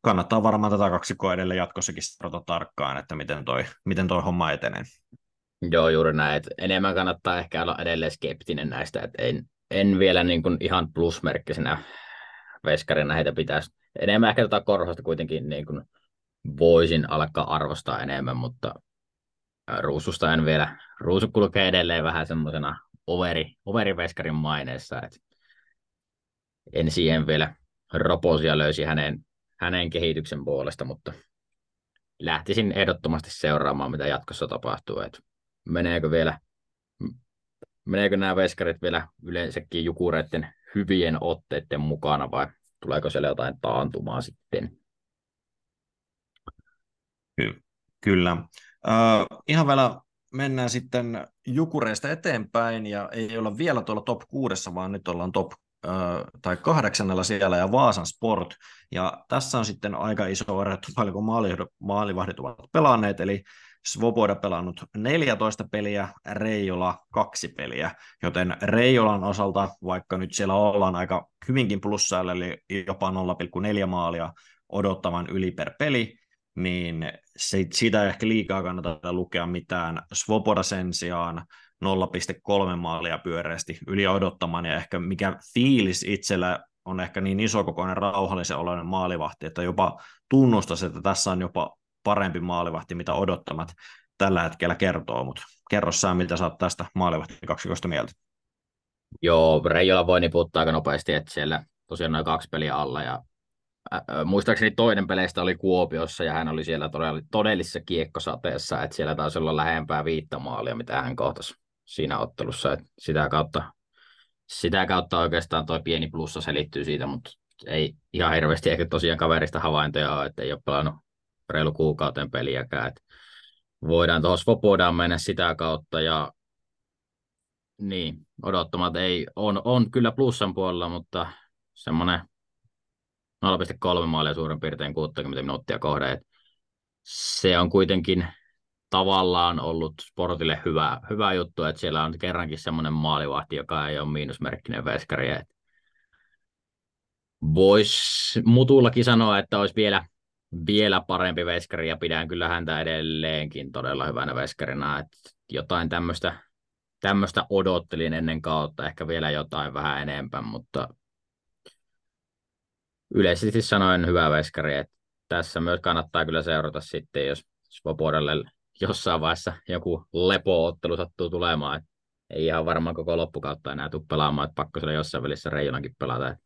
kannattaa varmaan tätä kaksikkoa edelleen jatkossakin seurata tarkkaan, että miten toi, miten toi homma etenee. Joo, juuri näin. Että enemmän kannattaa ehkä olla edelleen skeptinen näistä, että en, en vielä niin kuin ihan plusmerkkisenä veskarina heitä pitäisi. Enemmän ehkä tätä korhosta kuitenkin niin kuin voisin alkaa arvostaa enemmän, mutta Ruususta en vielä. Ruusu kulkee edelleen vähän semmoisena overi, overiveskarin maineessa, että en siihen vielä roposia löysi hänen hänen kehityksen puolesta, mutta lähtisin ehdottomasti seuraamaan, mitä jatkossa tapahtuu. Että meneekö vielä, meneekö nämä veskarit vielä yleensäkin jukureiden hyvien otteiden mukana vai tuleeko siellä jotain taantumaa sitten? Ky- kyllä. Uh, ihan vielä mennään sitten Jukureista eteenpäin ja ei olla vielä tuolla top kuudessa, vaan nyt ollaan top tai kahdeksannella siellä ja Vaasan Sport. Ja tässä on sitten aika iso ero, paljonko maalivahdit ovat pelanneet, eli Svoboda pelannut 14 peliä, Reijola kaksi peliä, joten Reijolan osalta, vaikka nyt siellä ollaan aika hyvinkin plussailla, eli jopa 0,4 maalia odottavan yli per peli, niin se, siitä ei ehkä liikaa kannata lukea mitään. Svoboda sen sijaan 0,3 maalia pyöreästi yli odottamaan, ja ehkä mikä fiilis itsellä on ehkä niin isokokoinen rauhallisen oloinen maalivahti, että jopa tunnustaisi, että tässä on jopa parempi maalivahti, mitä odottamat tällä hetkellä kertoo, mutta kerro sä, mitä sä oot tästä maalivahti kaksikosta mieltä. Joo, Reijola voi niputtaa aika nopeasti, että siellä tosiaan noin kaksi peliä alla ja äh, muistaakseni toinen peleistä oli Kuopiossa ja hän oli siellä todellisessa kiekkosateessa, että siellä taisi olla lähempää viittä maalia, mitä hän kohtasi siinä ottelussa, että sitä kautta, sitä kautta oikeastaan tuo pieni plussa selittyy siitä, mutta ei ihan hirveästi ehkä tosiaan kaverista havaintoja ole, että ei ole pelannut reilu kuukauteen peliäkään, että voidaan tuohon Svobodaan mennä sitä kautta ja niin, odottamat ei, on, on kyllä plussan puolella, mutta semmoinen 0,3 maalia suurin piirtein 60 minuuttia kohde. Se on kuitenkin tavallaan ollut sportille hyvä, hyvä juttu, että siellä on kerrankin semmoinen maalivahti, joka ei ole miinusmerkkinen veskari. Voisi mutullakin sanoa, että olisi vielä, vielä parempi veskari ja pidän kyllä häntä edelleenkin todella hyvänä veskarina. Että jotain tämmöistä tämmöistä odottelin ennen kautta, ehkä vielä jotain vähän enempää, mutta yleisesti sanoen hyvä veskari, että tässä myös kannattaa kyllä seurata sitten, jos Svobodalle jossain vaiheessa joku lepoottelu sattuu tulemaan, että ei ihan varmaan koko loppukautta enää tule pelaamaan, että pakko siellä jossain välissä Reijolankin pelata, että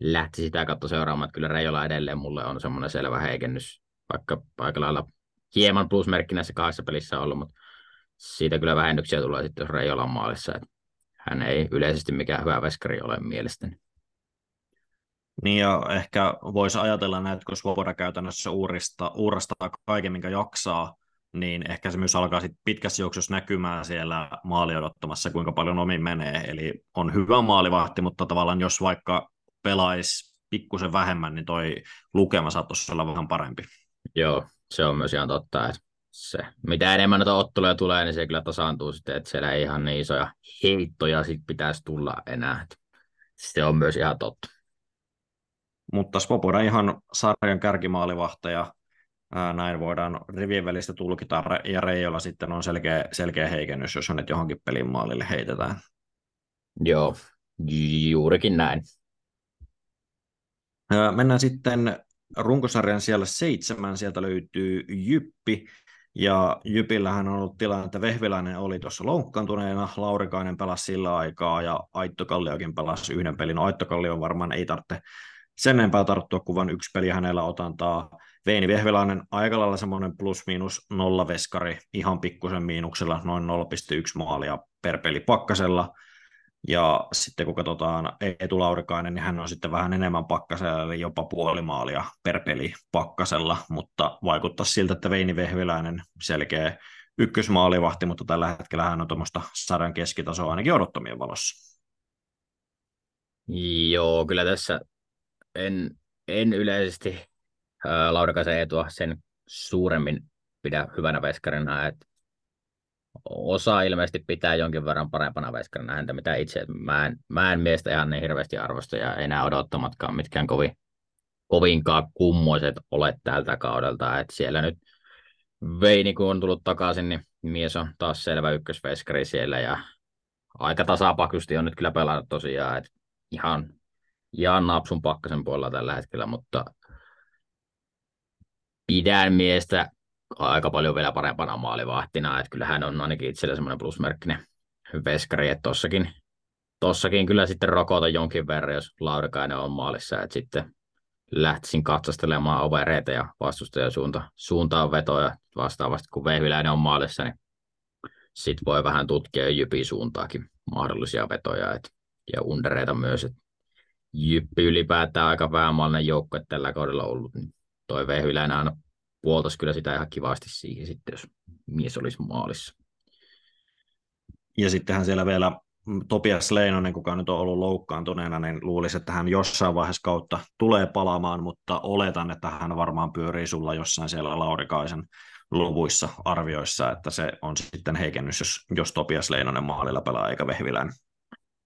lähti sitä kautta seuraamaan, että kyllä Reijola edelleen mulle on semmoinen selvä heikennys, vaikka aika lailla hieman plusmerkki näissä kahdessa pelissä on ollut, mutta siitä kyllä vähennyksiä tulee sitten, jos Reijola on maalissa. Että hän ei yleisesti mikään hyvä veskari ole mielestäni. Niin ja ehkä voisi ajatella näin, että kun Svoboda käytännössä uurista, uurastaa kaiken, minkä jaksaa, niin ehkä se myös alkaa sitten pitkässä juoksussa näkymään siellä maali odottamassa, kuinka paljon omin menee. Eli on hyvä maalivahti, mutta tavallaan jos vaikka pelaisi pikkusen vähemmän, niin toi lukema saattaisi olla vähän parempi. Joo, se on myös ihan totta, että se, mitä enemmän noita otteluja tulee, niin se kyllä tasaantuu sitten, että siellä ei ihan niin isoja heittoja sit pitäisi tulla enää. Se on myös ihan totta. Mutta Svoboda ihan sarjan kärkimaalivahtaja, näin voidaan rivien välistä tulkita, ja Reijolla sitten on selkeä, selkeä heikennys, jos hänet johonkin pelin maalille heitetään. Joo, juurikin näin. Mennään sitten runkosarjan siellä seitsemän, sieltä löytyy Jyppi, ja Jypillähän on ollut tilanne, että Vehviläinen oli tuossa loukkaantuneena, Laurikainen pelasi sillä aikaa ja Aitto Kalliokin pelasi yhden pelin. No Aitto Kallio varmaan ei tarvitse sen enempää tarttua, kun vain yksi peli hänellä otantaa. Veini Vehviläinen aika lailla semmoinen plus-miinus nolla veskari, ihan pikkusen miinuksella, noin 0,1 maalia per peli pakkasella. Ja sitten kun katsotaan Eetu Laurikainen, niin hän on sitten vähän enemmän pakkasella, eli jopa puoli maalia per peli pakkasella, mutta vaikuttaa siltä, että Veini Vehviläinen selkeä ykkösmaalivahti, mutta tällä hetkellä hän on tuommoista sarjan keskitasoa ainakin odottamien valossa. Joo, kyllä tässä en, en yleisesti ää, Laurikaisen etua sen suuremmin pidä hyvänä veskarina, että osa ilmeisesti pitää jonkin verran parempana veskarina häntä, mitä itse. Mä en, mä en miestä ihan niin hirveästi arvosta ja enää odottamatkaan mitkään kovin, kovinkaan kummoiset ole tältä kaudelta. Et siellä nyt Veini, kun on tullut takaisin, niin mies on taas selvä ykkösveskari siellä ja aika tasapakusti on nyt kyllä pelannut tosiaan. Et ihan, ihan napsun pakkasen puolella tällä hetkellä, mutta pidän miestä aika paljon vielä parempana maalivahtina, että kyllä hän on ainakin itsellä semmoinen plusmerkkinen veskari, että tossakin, tossakin kyllä sitten rokota jonkin verran, jos Laurikainen on maalissa, että sitten lähtisin katsastelemaan overeita ja vastustajan suunta, suuntaan vetoja vastaavasti, kun Vehviläinen on maalissa, niin sitten voi vähän tutkia Jypin suuntaakin mahdollisia vetoja et, ja undereita myös. Et Jyppi ylipäätään aika vähämallinen joukko tällä kaudella ollut, niin toi Vehviläinen aina puoltaisi kyllä sitä ihan kivasti siihen sitten, jos mies olisi maalissa. Ja sittenhän siellä vielä Topias Leinonen, kuka nyt on ollut loukkaantuneena, niin luulisi, että hän jossain vaiheessa kautta tulee palaamaan, mutta oletan, että hän varmaan pyörii sulla jossain siellä Laurikaisen luvuissa arvioissa, että se on sitten heikennys, jos, jos Topias Leinonen maalilla pelaa eikä Vehvilän.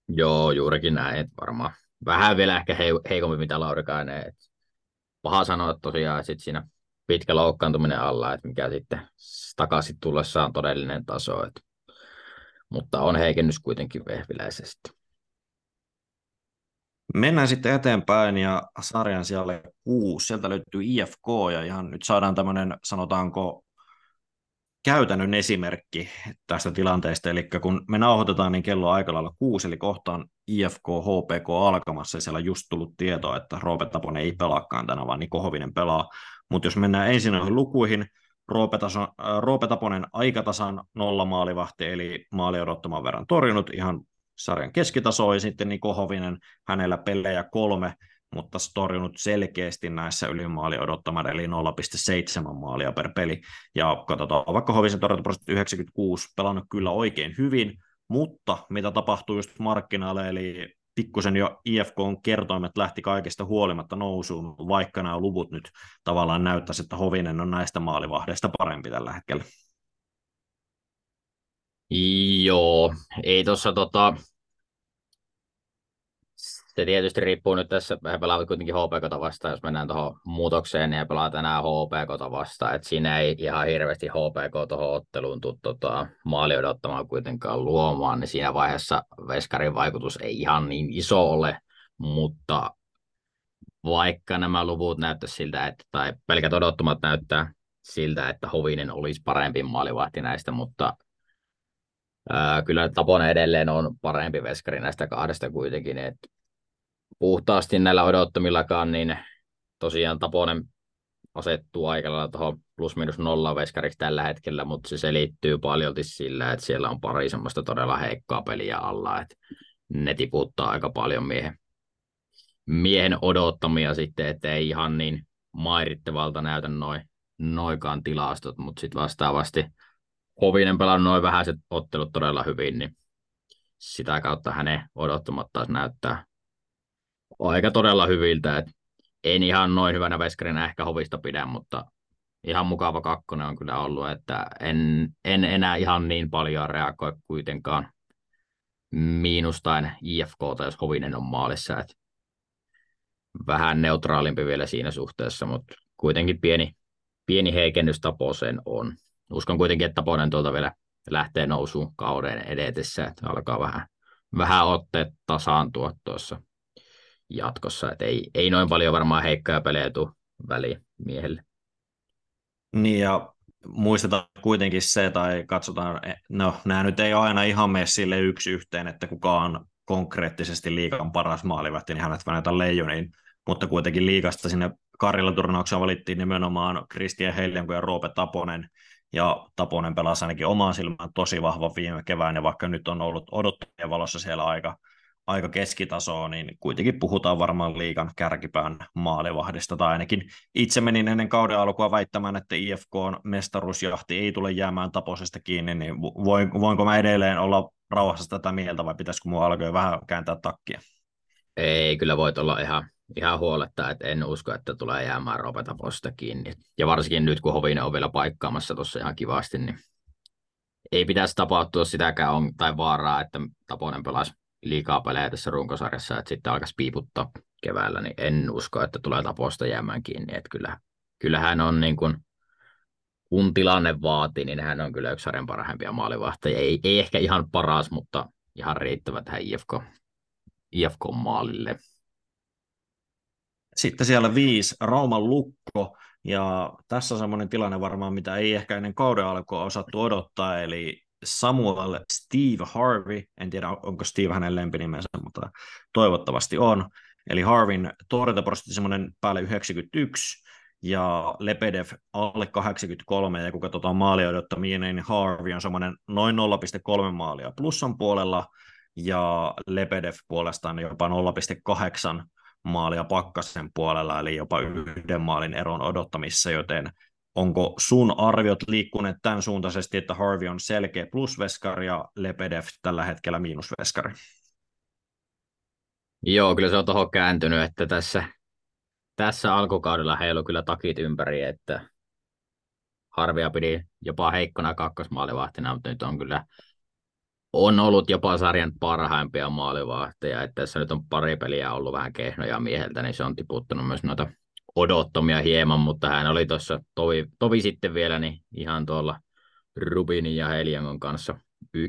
Joo, juurikin näin, että varmaan vähän vielä ehkä heikompi mitä Laurikainen. Paha sanoa tosiaan, että sitten siinä pitkä loukkaantuminen alla, että mikä sitten takaisin tullessaan on todellinen taso. Että, mutta on heikennys kuitenkin vehviläisesti. Mennään sitten eteenpäin ja sarjan siellä kuusi. Sieltä löytyy IFK ja ihan nyt saadaan tämmöinen, sanotaanko, käytännön esimerkki tästä tilanteesta, eli kun me nauhoitetaan, niin kello on aika lailla kuusi, eli kohtaan IFK HPK alkamassa, ja siellä on just tullut tietoa, että Roope Taponen ei pelaakaan tänään, vaan Niko Hovinen pelaa. Mutta jos mennään ensin noihin lukuihin, Roope, taso, äh, Roope Taponen aikatasan nolla maalivahti, eli maali odottaman verran torjunut, ihan sarjan keskitaso, ja sitten Niko Hovinen, hänellä pelejä kolme, mutta torjunut selkeästi näissä ylimaali odottamaan, eli 0,7 maalia per peli. Ja katsotaan, vaikka Hovisen torjuntaprosentti 96, pelannut kyllä oikein hyvin, mutta mitä tapahtuu just markkinoille, eli pikkusen jo IFKn kertoimet lähti kaikesta huolimatta nousuun, vaikka nämä luvut nyt tavallaan näyttäisi, että Hovinen on näistä maalivahdeista parempi tällä hetkellä. Joo, ei tuossa tota, se tietysti riippuu nyt tässä, he pelaavat kuitenkin HPK vastaan, jos mennään tuohon muutokseen, niin he pelaavat tänään HPK vastaan, että siinä ei ihan hirveästi HPK tuohon otteluun tule tota, maali odottamaan kuitenkaan luomaan, niin siinä vaiheessa Veskarin vaikutus ei ihan niin iso ole, mutta vaikka nämä luvut näyttäisi siltä, että, tai pelkät odottumat näyttää siltä, että Hovinen olisi parempi maalivahti näistä, mutta ää, kyllä Taponen edelleen on parempi veskari näistä kahdesta kuitenkin, että puhtaasti näillä odottamillakaan, niin tosiaan Taponen asettuu aika lailla tuohon plus minus nolla veskariksi tällä hetkellä, mutta se selittyy paljolti sillä, että siellä on pari semmoista todella heikkoa peliä alla, että ne tiputtaa aika paljon miehen, miehen odottamia sitten, että ei ihan niin mairittavalta näytä noin noikaan tilastot, mutta sitten vastaavasti Hovinen pelannut noin vähäiset ottelut todella hyvin, niin sitä kautta hänen odottamat taas näyttää aika todella hyviltä. Et en ihan noin hyvänä veskarina ehkä hovista pidä, mutta ihan mukava kakkonen on kyllä ollut, että en, en enää ihan niin paljon reagoi kuitenkaan miinustain IFK, jos Hovinen on maalissa. Et vähän neutraalimpi vielä siinä suhteessa, mutta kuitenkin pieni, pieni heikennys Taposeen on. Uskon kuitenkin, että Taponen tuolta vielä lähtee nousuun kauden edetessä, että alkaa vähän, vähän otteet tasaantua tuossa jatkossa. Et ei, ei noin paljon varmaan heikkoja pelejä tule väliin miehelle. Niin ja muistetaan kuitenkin se, tai katsotaan, e, no nämä nyt ei aina ihan mene sille yksi yhteen, että kuka on konkreettisesti liikan paras maalivahti, niin hänet väännetä leijoniin, mutta kuitenkin liikasta sinne Karilla turnaukseen valittiin nimenomaan Christian Heilianko ja Roope Taponen, ja Taponen pelasi ainakin omaan silmään tosi vahva viime kevään, ja vaikka nyt on ollut odottajien valossa siellä aika aika keskitasoa, niin kuitenkin puhutaan varmaan liikan kärkipään maalivahdista, tai ainakin itse menin ennen kauden alkua väittämään, että IFK on mestaruusjahti ei tule jäämään taposesta kiinni, niin voin, voinko mä edelleen olla rauhassa tätä mieltä, vai pitäisikö mua alkaa vähän kääntää takkia? Ei, kyllä voit olla ihan, ihan huoletta, että en usko, että tulee jäämään Roope Taposesta kiinni. Ja varsinkin nyt, kun Hovinen on vielä paikkaamassa tuossa ihan kivasti, niin ei pitäisi tapahtua sitäkään on, tai vaaraa, että Taponen pelasi liikaa pelejä tässä runkosarjassa, että sitten alkaisi piiputtaa keväällä, niin en usko, että tulee taposta jäämään kiinni. Että kyllä, kyllähän on niin kuin, kun tilanne vaatii, niin hän on kyllä yksi sarjan parhaimpia maalivahtajia. Ei, ei ehkä ihan paras, mutta ihan riittävä tähän IFK, IFK-maalille. Sitten siellä viisi, Rauman lukko, ja tässä on semmoinen tilanne varmaan, mitä ei ehkä ennen kauden alkua osattu odottaa, eli Samuel Steve Harvey, en tiedä onko Steve hänen lempinimensä, mutta toivottavasti on. Eli Harvin torjuntaprosentti semmoinen päälle 91 ja Lepedev alle 83 ja kun katsotaan maalia odottamia, niin Harvey on semmoinen noin 0,3 maalia plussan puolella ja Lepedev puolestaan jopa 0,8 maalia pakkasen puolella, eli jopa yhden maalin eron odottamissa, joten onko sun arviot liikkuneet tämän suuntaisesti, että Harvey on selkeä plusveskari ja Lepedev tällä hetkellä miinusveskari? Joo, kyllä se on tuohon kääntynyt, että tässä, tässä alkukaudella heillä on kyllä takit ympäri, että Harvia pidi jopa heikkona kakkosmaalivahtina, mutta nyt on kyllä on ollut jopa sarjan parhaimpia maalivahteja, että tässä nyt on pari peliä ollut vähän kehnoja mieheltä, niin se on tiputtanut myös noita odottomia hieman, mutta hän oli tuossa tovi, tovi sitten vielä niin ihan tuolla Rubinin ja Heliangon kanssa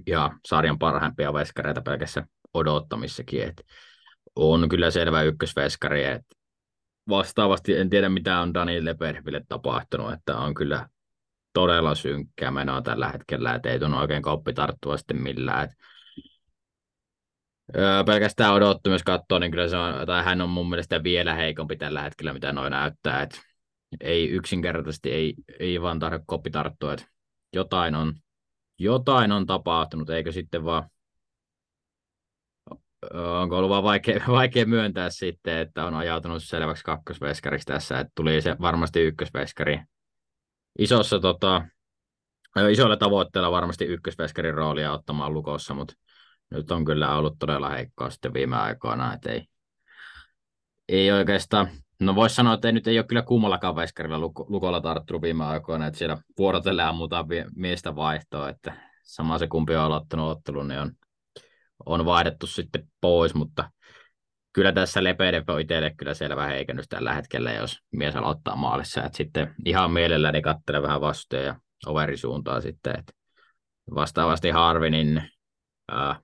ihan sarjan parhaimpia veskareita pelkässä odottamissakin. Et on kyllä selvä ykkösveskari. Et vastaavasti en tiedä, mitä on Dani Leperville tapahtunut, että on kyllä todella synkkää menoa tällä hetkellä, että ei tunnu oikein kauppi tarttua sitten millään. Et Pelkästään odottu katsoa, niin kyllä se on, tai hän on mun mielestä vielä heikompi tällä hetkellä, mitä noin näyttää. Et ei yksinkertaisesti, ei, ei vaan tarvitse koppi tarttua, että jotain on, jotain on tapahtunut, eikö sitten vaan onko ollut vaan vaikea, *laughs* vaikea myöntää sitten, että on ajautunut selväksi kakkosveskariksi tässä, että tuli se varmasti ykkösveskari. Isossa tota, isoilla tavoitteilla varmasti ykkösveskarin roolia ottamaan lukossa, mutta nyt on kyllä ollut todella heikkoa sitten viime aikoina, että ei, ei oikeastaan, no voisi sanoa, että ei, nyt ei ole kyllä kummallakaan veskarilla lukolla tarttunut viime aikoina, että siellä vuorotellen ammutaan miestä vaihtoa, että sama se kumpi on aloittanut ottelun, niin on, on vaihdettu sitten pois, mutta kyllä tässä Lepede on itselle kyllä selvä heikennys tällä hetkellä, jos mies aloittaa maalissa, että sitten ihan mielelläni katselen vähän vastuja ja overisuuntaa sitten, että vastaavasti Harvi, äh,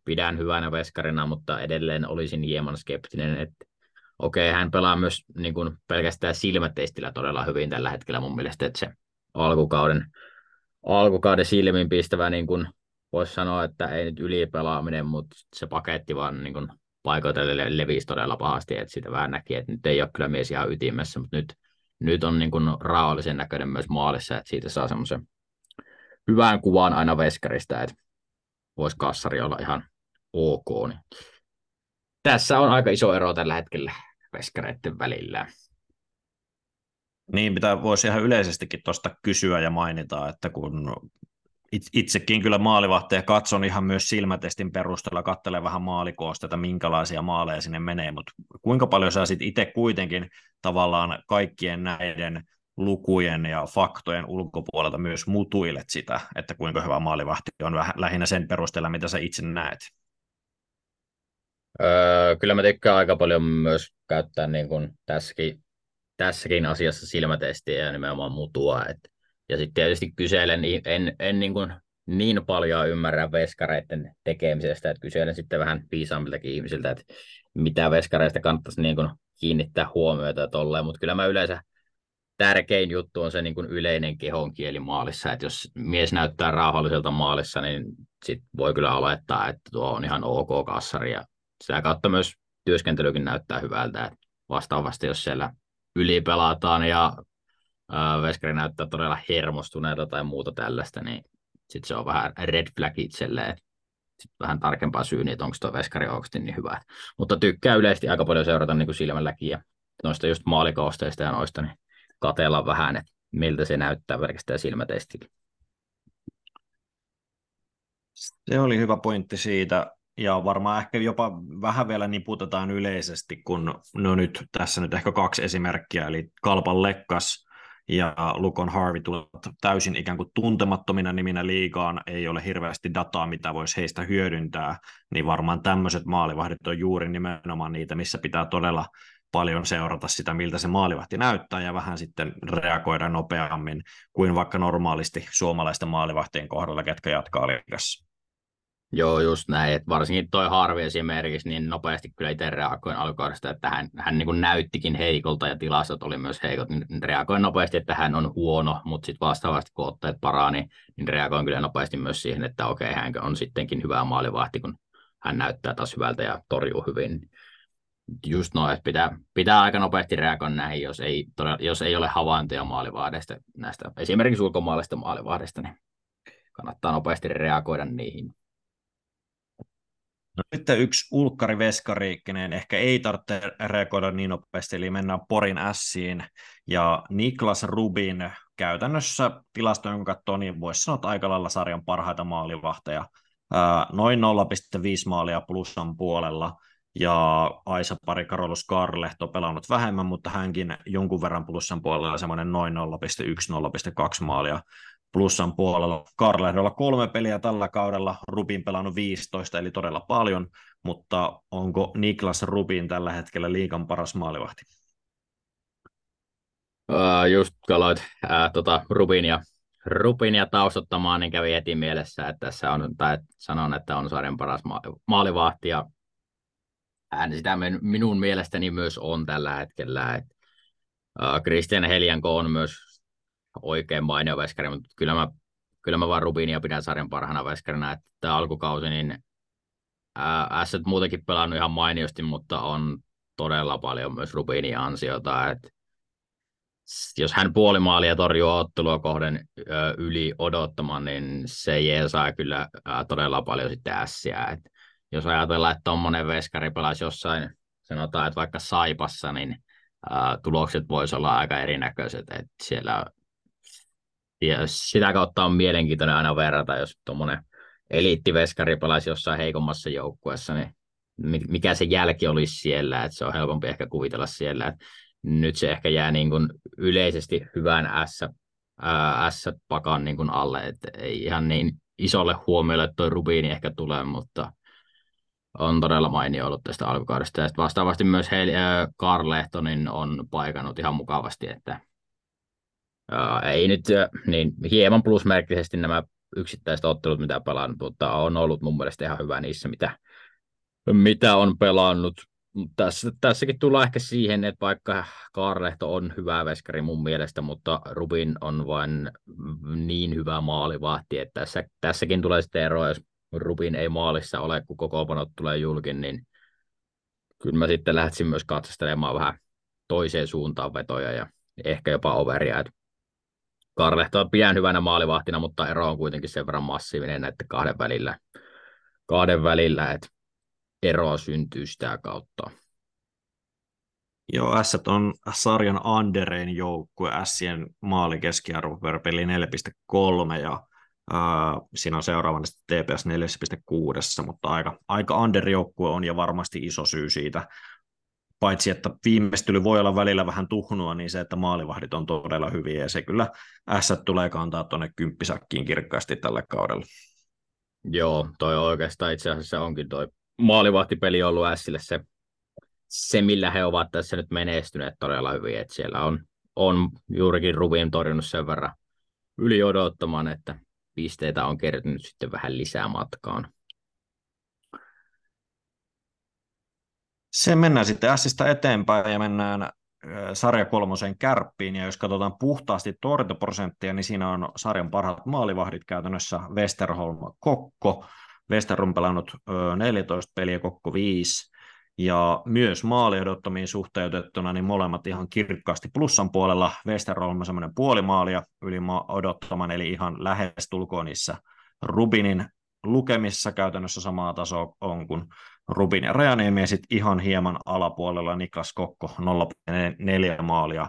pidän hyvänä veskarina, mutta edelleen olisin hieman skeptinen, että okei, okay, hän pelaa myös niin kuin pelkästään silmätestillä todella hyvin tällä hetkellä mun mielestä, että se alkukauden, alkukauden silmin pistävä, niin kuin voisi sanoa, että ei nyt ylipelaaminen, mutta se paketti vaan niin kuin paikoitelle levisi todella pahasti, että sitä vähän näki, että nyt ei ole kyllä mies ihan ytimessä, mutta nyt, nyt on niin kuin raollisen näköinen myös maalissa, että siitä saa semmoisen hyvän kuvan aina veskarista, että voisi kassari olla ihan ok. Niin. Tässä on aika iso ero tällä hetkellä veskareiden välillä. Niin, mitä voisi ihan yleisestikin tuosta kysyä ja mainita, että kun itsekin kyllä maalivahteja katson ihan myös silmätestin perusteella, katselen vähän maalikoosta, että minkälaisia maaleja sinne menee, mutta kuinka paljon sä sit itse kuitenkin tavallaan kaikkien näiden lukujen ja faktojen ulkopuolelta myös mutuilet sitä, että kuinka hyvä maalivahti on vähän lähinnä sen perusteella, mitä sä itse näet? Öö, kyllä mä tykkään aika paljon myös käyttää niin kuin tässäkin, tässäkin asiassa silmätestiä ja nimenomaan mutua. Et, ja sitten tietysti kyselen, en, en niin, kuin niin paljon ymmärrä veskareiden tekemisestä, että kyselen sitten vähän viisaammiltakin ihmisiltä, että mitä veskareista kannattaisi niin kuin kiinnittää huomiota tolleen, mutta kyllä mä yleensä tärkein juttu on se niin kuin yleinen kehonkieli maalissa, että jos mies näyttää rauhalliselta maalissa, niin sit voi kyllä olettaa, että tuo on ihan ok kassari ja sitä kautta myös työskentelykin näyttää hyvältä, että vastaavasti jos siellä ylipelataan ja äh, veskari näyttää todella hermostuneelta tai muuta tällaista, niin sitten se on vähän red flag itselleen, sitten vähän tarkempaa syyniä, että onko tuo veskari oikeasti niin hyvä. Mutta tykkää yleisesti aika paljon seurata niin kuin silmälläkin ja noista just maalikoosteista ja noista, niin katella vähän, että miltä se näyttää pelkästään silmätestillä. Se oli hyvä pointti siitä, ja varmaan ehkä jopa vähän vielä niputetaan yleisesti, kun no nyt tässä nyt ehkä kaksi esimerkkiä, eli Kalpan Lekkas ja Lukon Harvey tulevat täysin ikään kuin tuntemattomina niminä liigaan, ei ole hirveästi dataa, mitä voisi heistä hyödyntää, niin varmaan tämmöiset maalivahdit on juuri nimenomaan niitä, missä pitää todella paljon seurata sitä, miltä se maalivahti näyttää ja vähän sitten reagoida nopeammin kuin vaikka normaalisti suomalaisten maalivahtien kohdalla, ketkä jatkaa liigassa. Joo, just näin. Että varsinkin toi Harvi esimerkiksi, niin nopeasti kyllä itse reagoin alkukaudesta, että hän, hän niin kuin näyttikin heikolta ja tilastot oli myös heikot, niin reagoin nopeasti, että hän on huono, mutta sitten vastaavasti kun otteet parani, niin reagoin kyllä nopeasti myös siihen, että okei, hän on sittenkin hyvä maalivahti, kun hän näyttää taas hyvältä ja torjuu hyvin just noin, että pitää, pitää aika nopeasti reagoida näihin, jos ei, jos ei ole havaintoja maalivahdeista, näistä esimerkiksi ulkomaalaisista maalivahdeista, niin kannattaa nopeasti reagoida niihin. No, sitten yksi ulkkari veskari, kenen ehkä ei tarvitse reagoida niin nopeasti, eli mennään Porin Siin, ja Niklas Rubin käytännössä tilastojen kun katsoo, niin voisi sanoa, että aika lailla sarjan parhaita maalivahteja. Noin 0,5 maalia plussan puolella, ja Aisa pari Karolus Karlehto pelannut vähemmän, mutta hänkin jonkun verran plussan puolella semmoinen noin 0,1-0,2 maalia plussan puolella. Karlehdolla kolme peliä tällä kaudella, Rubin pelannut 15, eli todella paljon, mutta onko Niklas Rubin tällä hetkellä liikan paras maalivahti? Uh, just kaloit uh, tota, Rubinia, Rubinia taustottamaan, niin kävi heti mielessä, että tässä on, tai sanon, että on sarjan paras ma- maalivahti, ja hän sitä minun mielestäni myös on tällä hetkellä. Et, uh, Christian Helianko on myös oikein mainio veskari, mutta kyllä mä, kyllä mä vaan Rubinia pidän sarjan parhaana veskarina, että tämä alkukausi, niin Asset muutenkin pelannut ihan mainiosti, mutta on todella paljon myös Rubinin ansiota, että jos hän puolimaalia torjuu ottelua kohden yli odottamaan, niin se jeesaa kyllä todella paljon sitten ässiä. Et jos ajatellaan, että tuommoinen veskari pelasi jossain, sanotaan, että vaikka Saipassa, niin ää, tulokset voisi olla aika erinäköiset. että siellä ja sitä kautta on mielenkiintoinen aina verrata, jos tuommoinen eliittiveskari pelasi jossain heikommassa joukkueessa, niin mikä se jälki olisi siellä, että se on helpompi ehkä kuvitella siellä, että nyt se ehkä jää niin kuin yleisesti hyvän S-pakan niin alle, että ei ihan niin isolle huomiolle, että toi Rubini ehkä tulee, mutta on todella mainio ollut tästä alkukaudesta. Ja vastaavasti myös Heil, äh, Karl Lehtonin on paikannut ihan mukavasti, että äh, ei nyt niin hieman plusmerkkisesti nämä yksittäiset ottelut, mitä pelaan, mutta on ollut mun mielestä ihan hyvä niissä, mitä, mitä on pelannut. Tässä, tässäkin tullaan ehkä siihen, että vaikka Kaarlehto on hyvä veskari mun mielestä, mutta Rubin on vain niin hyvä maalivahti, että tässä, tässäkin tulee sitten ero, jos Rubin ei maalissa ole, kun koko tulee julkin, niin kyllä mä sitten lähtisin myös katsastelemaan vähän toiseen suuntaan vetoja ja ehkä jopa overia. Karlehto pidän hyvänä maalivahtina, mutta ero on kuitenkin sen verran massiivinen näiden kahden välillä, kahden välillä että eroa syntyy sitä kautta. Joo, S on sarjan Anderein joukkue, Sien maalikeskiarvo per peli 4,3 ja Siinä on seuraavana TPS 4,6, mutta aika, aika underjoukkue on ja varmasti iso syy siitä, paitsi että viimeistely voi olla välillä vähän tuhnua, niin se, että maalivahdit on todella hyviä, ja se kyllä S tulee kantaa tuonne kymppisakkiin kirkkaasti tällä kaudella. Joo, toi oikeastaan itse asiassa onkin toi maalivahtipeli ollut Sille se, se, millä he ovat tässä nyt menestyneet todella hyvin, että siellä on, on juurikin Rubin torjunut sen verran yli odottamaan, että pisteitä on kertynyt sitten vähän lisää matkaan. Se mennään sitten Sistä eteenpäin ja mennään sarja kolmosen kärppiin, ja jos katsotaan puhtaasti torjuntaprosenttia, niin siinä on sarjan parhaat maalivahdit käytännössä Westerholm Kokko. Westerholm pelannut 14 peliä, Kokko 5, ja myös maali odottamiin suhteutettuna, niin molemmat ihan kirkkaasti plussan puolella. Westerholm semmoinen puolimaalia yli odottaman, eli ihan lähes tulkoon niissä Rubinin lukemissa käytännössä samaa tasoa on kuin Rubin ja Rajaniemi, ja sitten ihan hieman alapuolella Niklas Kokko 0,4 maalia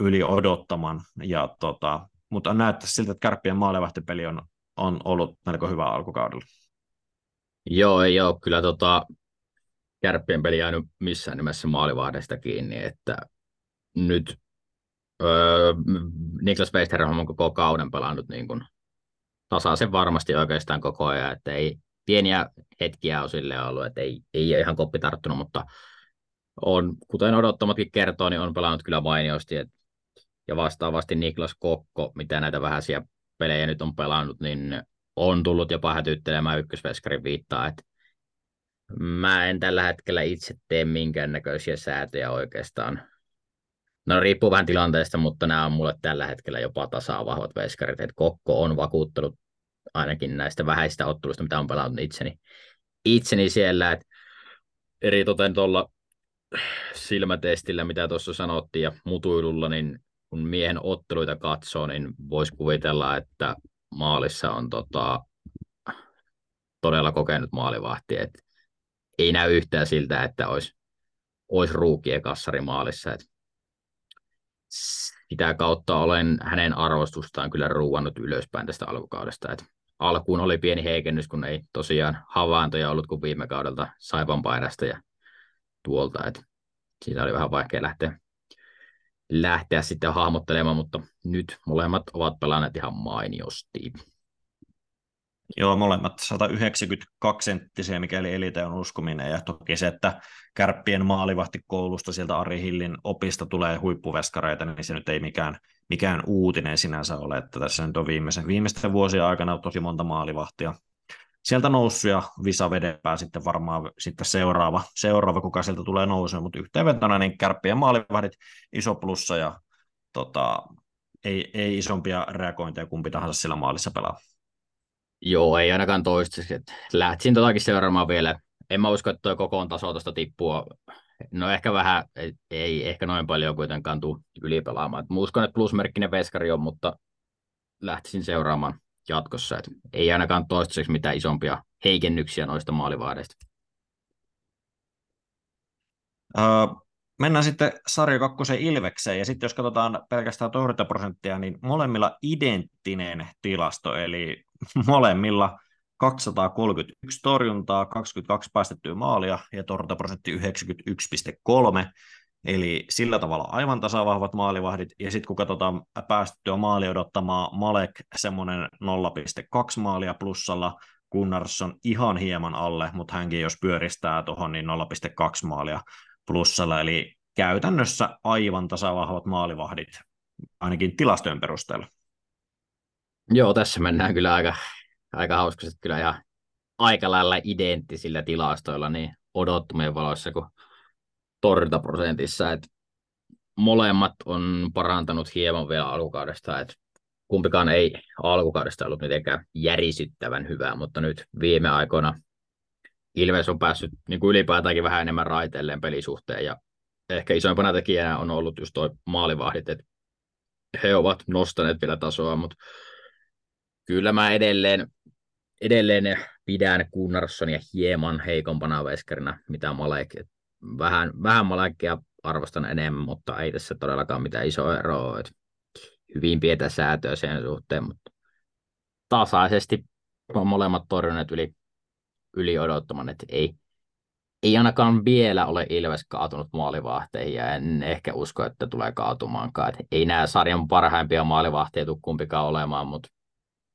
yli odottaman, ja tota, mutta näyttää siltä, että kärppien maalivahtipeli on, on ollut melko hyvä alkukaudella. Joo, ei ole kyllä tota, kärppien peli jäänyt missään nimessä maalivahdesta kiinni, että nyt öö, Niklas Westerholm on koko kauden pelannut niin kuin tasaisen varmasti oikeastaan koko ajan, että ei, pieniä hetkiä on sille ollut, että ei, ei ole ihan koppi tarttunut, mutta on, kuten odottamatkin kertoo, niin on pelannut kyllä mainiosti, et, ja vastaavasti Niklas Kokko, mitä näitä vähäisiä pelejä nyt on pelannut, niin on tullut jopa hätyttelemään ykkösveskarin viittaa, että mä en tällä hetkellä itse tee minkäännäköisiä säätöjä oikeastaan. No riippuu vähän tilanteesta, mutta nämä on mulle tällä hetkellä jopa tasaa vahvat veskarit. että Kokko on vakuuttanut ainakin näistä vähäistä otteluista, mitä on pelannut itseni, itseni siellä. Että eri toten tuolla silmätestillä, mitä tuossa sanottiin, ja mutuilulla, niin kun miehen otteluita katsoo, niin voisi kuvitella, että maalissa on tota, todella kokenut maalivahti. Et ei näy yhtään siltä, että olisi, olisi ruukien kassari maalissa. Et sitä kautta olen hänen arvostustaan kyllä ruuannut ylöspäin tästä alkukaudesta. Et alkuun oli pieni heikennys, kun ei tosiaan havaintoja ollut kuin viime kaudelta Saipan paidasta ja tuolta. Et siitä oli vähän vaikea lähteä, lähteä sitten hahmottelemaan, mutta nyt molemmat ovat pelanneet ihan mainiosti. Joo, molemmat 192 senttisiä, mikäli elite on uskominen. Ja toki se, että kärppien maalivahtikoulusta sieltä Ari Hillin opista tulee huippuveskareita, niin se nyt ei mikään, mikään uutinen sinänsä ole, että tässä nyt on viimeisen, viimeisten vuosien aikana tosi monta maalivahtia sieltä noussut ja Visa vedepää sitten varmaan sitten seuraava, seuraava kuka sieltä tulee nousemaan, mutta yhteenvetona niin kärppien maalivahdit iso plussa ja tota, ei, ei isompia reagointeja kumpi tahansa sillä maalissa pelaa. Joo, ei ainakaan toistaiseksi. Lähtisin totakin seuraamaan vielä. En mä usko, että tuo kokoon taso tuosta tippua. No ehkä vähän, ei, ehkä noin paljon kuitenkaan tule ylipelaamaan. Mä uskon, että plusmerkkinen veskari on, mutta lähtisin seuraamaan jatkossa. Et ei ainakaan toistaiseksi mitään isompia heikennyksiä noista maalivahdeista. Uh, mennään sitten sarja kakkosen Ilvekseen, ja sitten jos katsotaan pelkästään torjuntaprosenttia, niin molemmilla identtinen tilasto, eli molemmilla 231 torjuntaa, 22 päästettyä maalia ja torjuntaprosentti 91,3, eli sillä tavalla aivan tasavahvat maalivahdit, ja sitten kun katsotaan päästettyä maali odottamaa Malek semmoinen 0,2 maalia plussalla, Gunnarsson ihan hieman alle, mutta hänkin jos pyöristää tuohon, niin 0,2 maalia plussalla, eli käytännössä aivan tasavahvat maalivahdit, ainakin tilastojen perusteella. Joo, tässä mennään kyllä aika, aika hauskasti kyllä ihan aika lailla identtisillä tilastoilla niin odottumien valoissa kuin torjuntaprosentissa, että molemmat on parantanut hieman vielä alkukaudesta, että kumpikaan ei alkukaudesta ollut mitenkään järisyttävän hyvää, mutta nyt viime aikoina Ilves on päässyt niin kuin ylipäätäänkin vähän enemmän raiteilleen pelisuhteen ja ehkä isoimpana tekijänä on ollut just tuo maalivahdit, että he ovat nostaneet vielä tasoa, mutta kyllä mä edelleen, edelleen pidän Gunnarssonia hieman heikompana veskarina, mitä Malek. Vähän, vähän Malekia arvostan enemmän, mutta ei tässä todellakaan mitään isoa eroa. Että hyvin pientä säätöä sen suhteen, mutta tasaisesti on molemmat torjuneet yli, yli odottaman, että ei, ei ainakaan vielä ole Ilves kaatunut maalivahteihin ja en ehkä usko, että tulee kaatumaankaan. Että ei nämä sarjan parhaimpia maalivahteja tule kumpikaan olemaan, mutta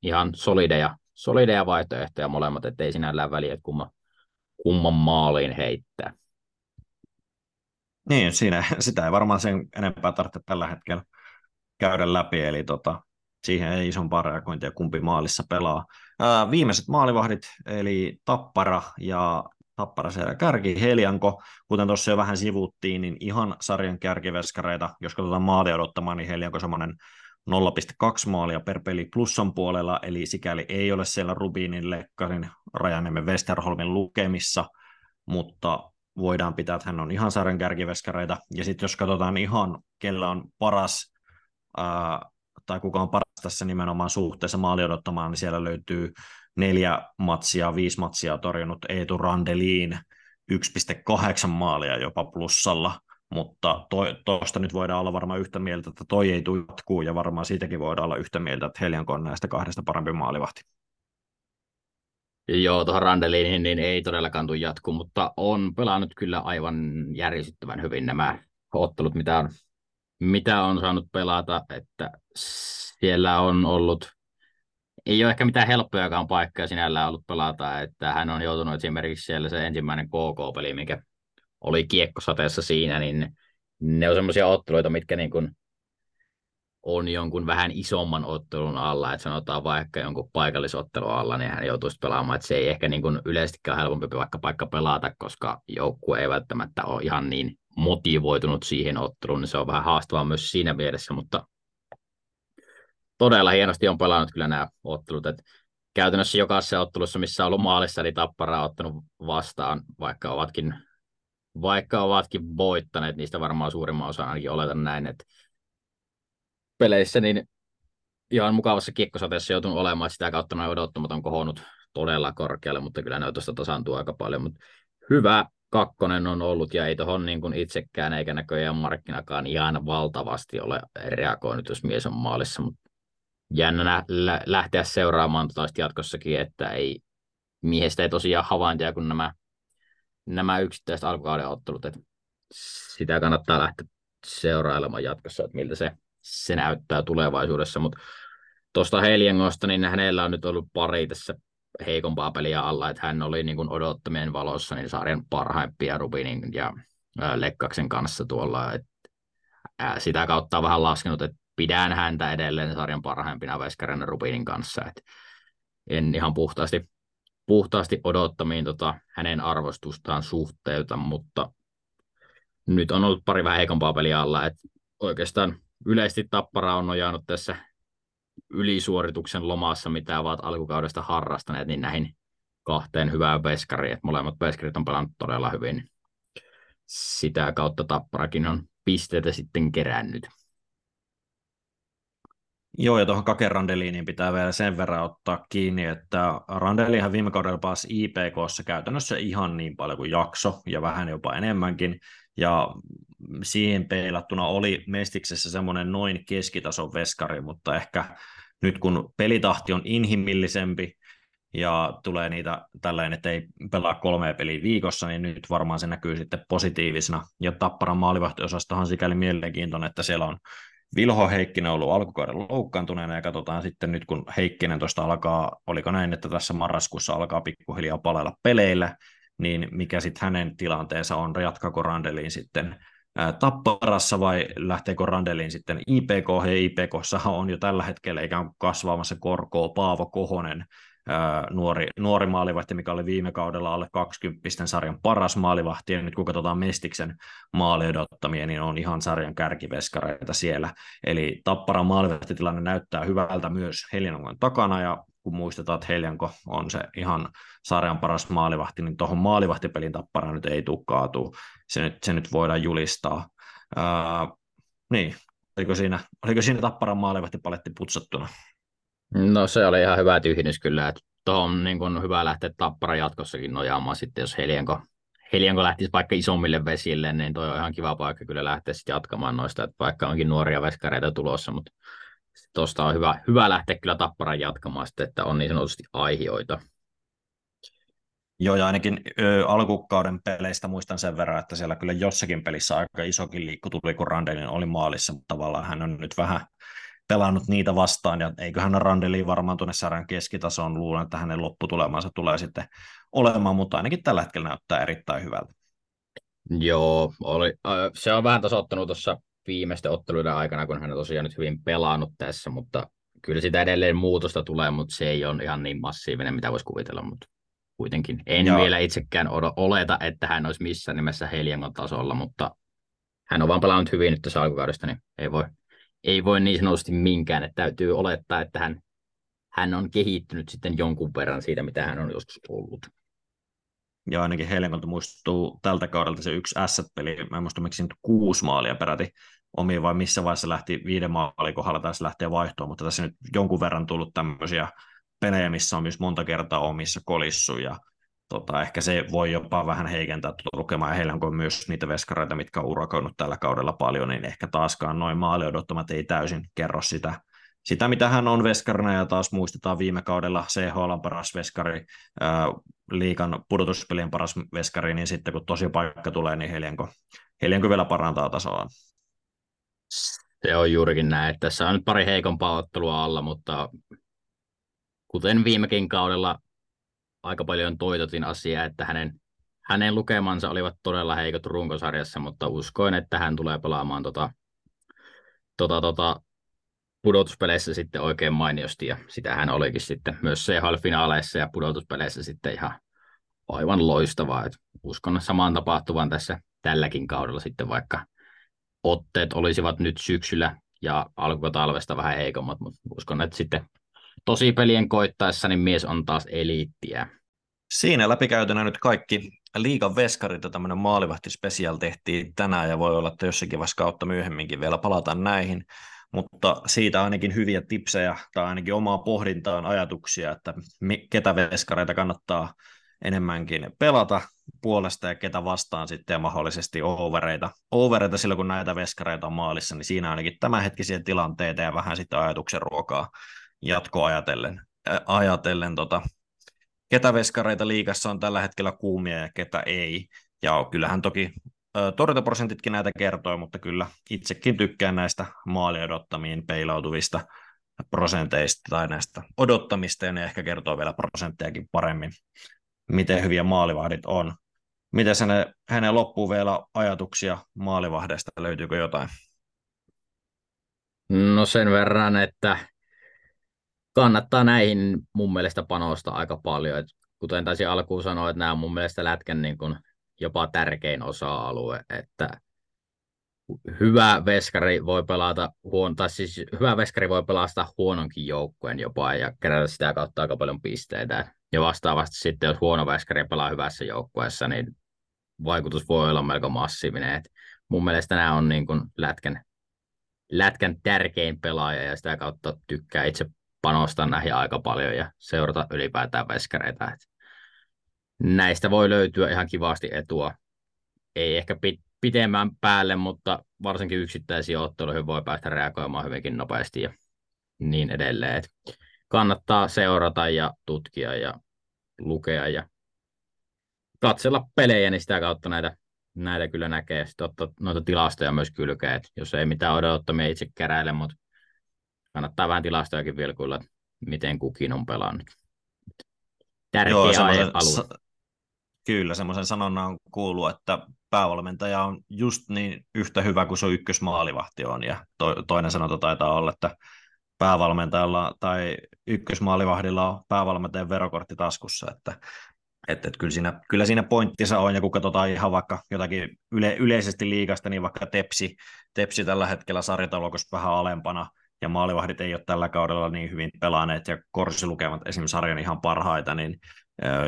ihan solideja, solideja vaihtoehtoja molemmat, ettei sinällään väliä, että kumman, kumman maaliin heittää. Niin, siinä, sitä ei varmaan sen enempää tarvitse tällä hetkellä käydä läpi, eli tota, siihen ei isompaa reagointia kumpi maalissa pelaa. Ää, viimeiset maalivahdit, eli Tappara ja Tappara siellä kärki, Helianko, kuten tuossa jo vähän sivuttiin, niin ihan sarjan kärkiveskareita, jos katsotaan maali odottamaan, niin Helianko semmoinen 0,2 maalia per peli plussan puolella, eli sikäli ei ole siellä Rubinin, Lekkarin, Rajaniemen, Westerholmin lukemissa, mutta voidaan pitää, että hän on ihan sarjan kärkiveskareita. Ja sitten jos katsotaan ihan, kellä on paras, ää, tai kuka on paras tässä nimenomaan suhteessa maali odottamaan, niin siellä löytyy neljä matsia, viisi matsia torjunut Eetu Randeliin, 1,8 maalia jopa plussalla mutta tuosta nyt voidaan olla varmaan yhtä mieltä, että toi ei tule jatkuu, ja varmaan siitäkin voidaan olla yhtä mieltä, että Helianko on näistä kahdesta parempi maalivahti. Joo, tuohon Randeliin niin ei todellakaan tule jatkuu, mutta on pelannut kyllä aivan järisyttävän hyvin nämä ottelut, mitä on, mitä on saanut pelata, että siellä on ollut, ei ole ehkä mitään helppojakaan paikkoja sinällään ollut pelata, että hän on joutunut esimerkiksi siellä se ensimmäinen KK-peli, mikä oli kiekkosateessa siinä, niin ne on semmoisia otteluita, mitkä niin kuin on jonkun vähän isomman ottelun alla, että sanotaan vaikka jonkun paikallisottelun alla, niin hän joutuisi pelaamaan, että se ei ehkä niin kuin yleisestikään helpompi vaikka paikka pelata, koska joukkue ei välttämättä ole ihan niin motivoitunut siihen otteluun, niin se on vähän haastavaa myös siinä mielessä, mutta todella hienosti on pelannut kyllä nämä ottelut, että käytännössä jokaisessa ottelussa, missä on ollut maalissa, eli Tappara on ottanut vastaan, vaikka ovatkin vaikka ovatkin voittaneet, niistä varmaan suurimman osa ainakin oletan näin, että peleissä niin ihan mukavassa kiekkosateessa joutunut olemaan, sitä kautta noin odottamat on kohonnut todella korkealle, mutta kyllä ne tuosta tasaantuu aika paljon, mutta hyvä kakkonen on ollut ja ei tuohon niin kuin itsekään eikä näköjään markkinakaan ihan valtavasti ole reagoinut, jos mies on maalissa, mutta jännä lä- lähteä seuraamaan tuota jatkossakin, että ei miehestä ei tosiaan havaintoja, kun nämä nämä yksittäiset alkukauden ottelut, että sitä kannattaa lähteä seurailemaan jatkossa, että miltä se, se näyttää tulevaisuudessa, mutta tuosta Heliengosta, niin hänellä on nyt ollut pari tässä heikompaa peliä alla, että hän oli niin kuin odottamien valossa niin sarjan parhaimpia Rubinin ja Lekkaksen kanssa tuolla. Et, ää, sitä kautta on vähän laskenut, että pidän häntä edelleen sarjan parhaimpina veskarina Rubinin kanssa. Et en ihan puhtaasti, puhtaasti odottamiin tota, hänen arvostustaan suhteuta, mutta nyt on ollut pari vähän heikompaa peliä alla. Et oikeastaan yleisesti Tappara on nojannut tässä ylisuorituksen lomassa, mitä ovat alkukaudesta harrastaneet, niin näihin kahteen hyvään veskariin, että molemmat veskarit on pelannut todella hyvin. Sitä kautta Tapparakin on pisteitä sitten kerännyt. Joo, ja tuohon Kake Randeliiniin pitää vielä sen verran ottaa kiinni, että Randelihan viime kaudella pääsi IPKssa käytännössä ihan niin paljon kuin jakso, ja vähän jopa enemmänkin, ja siihen peilattuna oli Mestiksessä semmoinen noin keskitason veskari, mutta ehkä nyt kun pelitahti on inhimillisempi ja tulee niitä tällainen, että ei pelaa kolmea peliä viikossa, niin nyt varmaan se näkyy sitten positiivisena. Ja Tapparan maalivahtiosastohan on sikäli mielenkiintoinen, että siellä on Vilho Heikkinen ollut alkukauden loukkaantuneena ja katsotaan sitten nyt, kun Heikkinen tuosta alkaa, oliko näin, että tässä marraskuussa alkaa pikkuhiljaa palella peleillä, niin mikä sitten hänen tilanteensa on, jatkaako Randeliin sitten Tapparassa vai lähteekö Randeliin sitten IPK, ja IPK on jo tällä hetkellä ikään kuin kasvaamassa korkoa. Paavo Kohonen, nuori, nuori maalivahti, mikä oli viime kaudella alle 20 sarjan paras maalivahti, ja nyt kun katsotaan Mestiksen maaliodottamia, niin on ihan sarjan kärkiveskareita siellä. Eli Tapparan maalivahtitilanne näyttää hyvältä myös Helianongan takana, ja kun muistetaan, että Heljanko on se ihan sarjan paras maalivahti, niin tuohon maalivahtipelin Tappara nyt ei tule kaatua. Se nyt, se nyt voidaan julistaa. Ää, niin, oliko siinä, oliko siinä Tapparan maalivahtipaletti putsattuna? No se oli ihan hyvä tyhjennys kyllä, että tuohon niin kun hyvä lähteä tappara jatkossakin nojaamaan sitten, jos Helianko, Helianko lähtisi vaikka isommille vesille, niin toi on ihan kiva paikka kyllä lähteä sitten jatkamaan noista, että vaikka onkin nuoria veskareita tulossa, mutta tuosta on hyvä, hyvä lähteä kyllä tapparan jatkamaan sitten, että on niin sanotusti aihioita. Joo, ja ainakin ö, alkukauden peleistä muistan sen verran, että siellä kyllä jossakin pelissä aika isokin liikku tuli, kun Randelin oli maalissa, mutta tavallaan hän on nyt vähän pelannut niitä vastaan, ja eiköhän Randeli varmaan tuonne sarjan keskitasoon luulen, että hänen lopputulemansa tulee sitten olemaan, mutta ainakin tällä hetkellä näyttää erittäin hyvältä. Joo, oli, se on vähän tasoittanut tuossa viimeisten otteluiden aikana, kun hän on tosiaan nyt hyvin pelannut tässä, mutta kyllä sitä edelleen muutosta tulee, mutta se ei ole ihan niin massiivinen, mitä voisi kuvitella, mutta kuitenkin en Joo. vielä itsekään oleta, että hän olisi missään nimessä Heliangon tasolla, mutta hän on vaan pelannut hyvin nyt tässä alkukaudesta, niin ei voi ei voi niin sanotusti minkään, että täytyy olettaa, että hän, hän on kehittynyt sitten jonkun verran siitä, mitä hän on joskus ollut. Ja ainakin Helenkolta muistuu tältä kaudelta se yksi S-peli, mä en muista miksi nyt kuusi maalia peräti omiin, vai missä vaiheessa lähti viiden maalin kohdalla taas lähtee vaihtoon, mutta tässä nyt jonkun verran tullut tämmöisiä pelejä, missä on myös monta kertaa omissa kolissu, ja tota, ehkä se voi jopa vähän heikentää tuota lukemaa, ja heillä on myös niitä veskareita, mitkä on urakoinut tällä kaudella paljon, niin ehkä taaskaan noin maali odottamat ei täysin kerro sitä, sitä, mitä hän on veskarina, ja taas muistetaan viime kaudella CHL on paras veskari, liikan pudotuspelien paras veskari, niin sitten kun tosi paikka tulee, niin Helianko, Helianko vielä parantaa tasoa. Se on juurikin näin, että tässä on nyt pari heikompaa ottelua alla, mutta kuten viimekin kaudella aika paljon toitotin asiaa, että hänen, hänen lukemansa olivat todella heikot runkosarjassa, mutta uskoin, että hän tulee pelaamaan tota, tota, tota, pudotuspeleissä sitten oikein mainiosti, ja sitä hän olikin sitten myös CHL-finaaleissa ja pudotuspeleissä sitten ihan aivan loistavaa. Et uskon samaan tapahtuvan tässä tälläkin kaudella sitten, vaikka otteet olisivat nyt syksyllä ja alkutalvesta vähän heikommat, mutta uskon, että sitten tosi pelien koittaessa, niin mies on taas eliittiä. Siinä läpikäytynä nyt kaikki liigan veskarit ja tämmöinen maalivahti special tehtiin tänään ja voi olla, että jossakin vaiheessa kautta myöhemminkin vielä palataan näihin, mutta siitä ainakin hyviä tipsejä tai ainakin omaa pohdintaan ajatuksia, että ketä veskareita kannattaa enemmänkin pelata puolesta ja ketä vastaan sitten ja mahdollisesti overeita. Overeita silloin, kun näitä veskareita on maalissa, niin siinä ainakin tämänhetkisiä tilanteita ja vähän sitten ajatuksen ruokaa jatkoajatellen ajatellen tota, ketä veskareita liigassa on tällä hetkellä kuumia ja ketä ei. Ja kyllähän toki torjuntaprosentitkin näitä kertoo, mutta kyllä itsekin tykkään näistä maali odottamiin peilautuvista prosenteista tai näistä odottamista, ja ne ehkä kertoo vielä prosenttejakin paremmin, miten hyviä maalivahdit on. Miten hänen, hänen loppuu vielä ajatuksia maalivahdeista, löytyykö jotain? No sen verran, että kannattaa näihin mun mielestä panosta aika paljon. Et kuten taisin alkuun sanoa, että nämä on mun mielestä lätkän niin kun jopa tärkein osa-alue, että hyvä veskari voi pelata huon, tai siis hyvä veskari voi pelastaa huononkin joukkueen jopa ja kerätä sitä kautta aika paljon pisteitä. Ja vastaavasti sitten, jos huono veskari pelaa hyvässä joukkueessa, niin vaikutus voi olla melko massiivinen. Et mun mielestä nämä on niin kuin lätkän, lätkän tärkein pelaaja ja sitä kautta tykkää itse panostaa näihin aika paljon ja seurata ylipäätään veskareita. Et näistä voi löytyä ihan kivasti etua. Ei ehkä pit- pitemmän päälle, mutta varsinkin yksittäisiin otteluihin voi päästä reagoimaan hyvinkin nopeasti ja niin edelleen. Et kannattaa seurata ja tutkia ja lukea ja katsella pelejä, niin sitä kautta näitä, näitä kyllä näkee. Sitten noita tilastoja myös kylkeä, jos ei mitään odottamia itse keräile, mutta kannattaa vähän tilastojakin vilkuilla, miten kukin on pelannut. Tärkeä Joo, alue. Kyllä, semmoisen sanonnan on kuullut, että päävalmentaja on just niin yhtä hyvä kuin se ykkösmaalivahti on, ja to, toinen sanonta taitaa olla, että päävalmentajalla tai ykkösmaalivahdilla on päävalmentajan verokortti taskussa, että että, että kyllä, siinä, kyllä siinä pointtinsa on, ja kun katsotaan ihan vaikka jotakin yle, yleisesti liikasta, niin vaikka Tepsi, Tepsi tällä hetkellä sarjataulukossa vähän alempana, ja maalivahdit ei ole tällä kaudella niin hyvin pelaaneet, ja korsilukemat esimerkiksi sarjan ihan parhaita, niin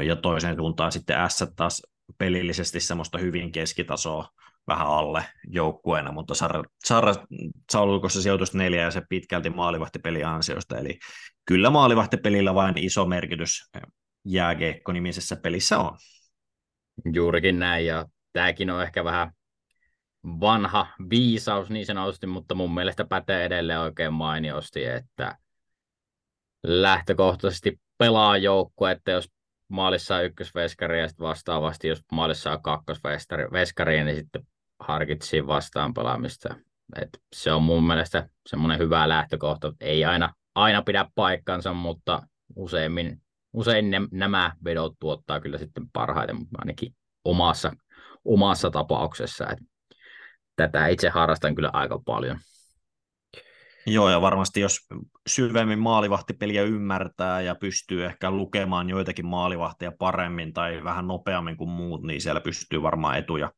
ja toiseen suuntaan sitten S taas pelillisesti semmoista hyvin keskitasoa vähän alle joukkueena, mutta Sarra, Sarra Saulukossa sijoitusta neljä ja se pitkälti maalivahtipeli ansiosta, eli kyllä maalivahtipelillä vain iso merkitys jääkiekko-nimisessä pelissä on. Juurikin näin, ja tämäkin on ehkä vähän vanha viisaus niin sanotusti, mutta mun mielestä pätee edelleen oikein mainiosti, että lähtökohtaisesti pelaa joukkue, että jos maalissa on ykkösveskari ja sitten vastaavasti, jos maalissa on kakkosveskari, niin sitten harkitsi vastaan pelaamista. Et se on mun mielestä semmoinen hyvä lähtökohta. Ei aina, aina pidä paikkansa, mutta useimmin, usein ne, nämä vedot tuottaa kyllä sitten parhaiten, ainakin omassa, omassa tapauksessa. Et tätä itse harrastan kyllä aika paljon. Joo, ja varmasti jos syvemmin maalivahtipeliä ymmärtää ja pystyy ehkä lukemaan joitakin maalivahtia paremmin tai vähän nopeammin kuin muut, niin siellä pystyy varmaan etuja,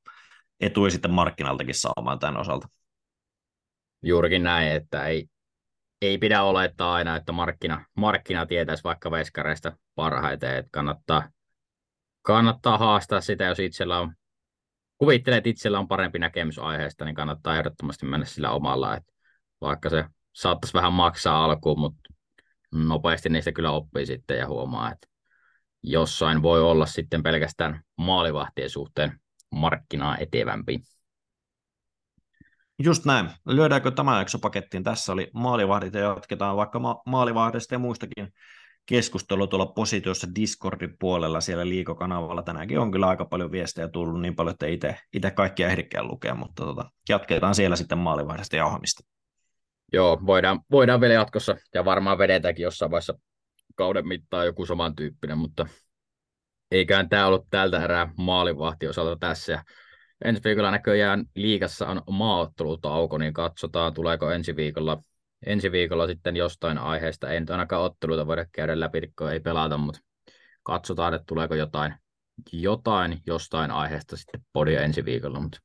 etuja sitten markkinaltakin saamaan tämän osalta. Juurikin näin, että ei, ei pidä olettaa aina, että markkina, markkina tietäisi vaikka veskareista parhaiten, että kannattaa, kannattaa haastaa sitä, jos itsellä on, kuvittelee, että itsellä on parempi näkemys aiheesta, niin kannattaa ehdottomasti mennä sillä omalla, että vaikka se saattaisi vähän maksaa alkuun, mutta nopeasti niistä kyllä oppii sitten ja huomaa, että jossain voi olla sitten pelkästään maalivahtien suhteen markkinaa etevämpi. Just näin. Lyödäänkö tämä jakso pakettiin? Tässä oli maalivahdit ja jatketaan vaikka ma- maalivahdista ja muistakin keskustelua tuolla positiossa Discordin puolella siellä liikokanavalla. Tänäänkin on kyllä aika paljon viestejä tullut niin paljon, että itse, kaikkia ehdikään lukea, mutta tota, jatketaan siellä sitten maalivahdista ja ohjelmista. Joo, voidaan, voidaan vielä jatkossa, ja varmaan vedetäänkin jossain vaiheessa kauden mittaan joku samantyyppinen, mutta eiköhän tämä ollut tältä erää maalivahti osalta tässä. Ja ensi viikolla näköjään liigassa on maaottelutauko, niin katsotaan, tuleeko ensi viikolla, ensi viikolla sitten jostain aiheesta. Ei nyt ainakaan otteluita voida käydä läpi, kun ei pelata, mutta katsotaan, että tuleeko jotain, jotain jostain aiheesta sitten podia ensi viikolla, mutta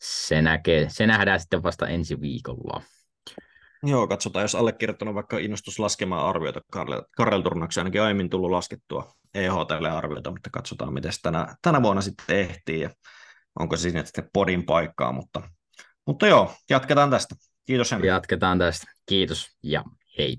se, näkee, se nähdään sitten vasta ensi viikolla. Joo, katsotaan, jos allekirjoittanut vaikka innostus laskemaan arvioita Karel Turnaksi, ainakin aiemmin tullut laskettua EHTL-arvioita, mutta katsotaan, miten tänä, tänä vuonna sitten ehtii ja onko siinä sitten podin paikkaa, mutta, mutta joo, jatketaan tästä. Kiitos Henri. Jatketaan tästä. Kiitos ja hei.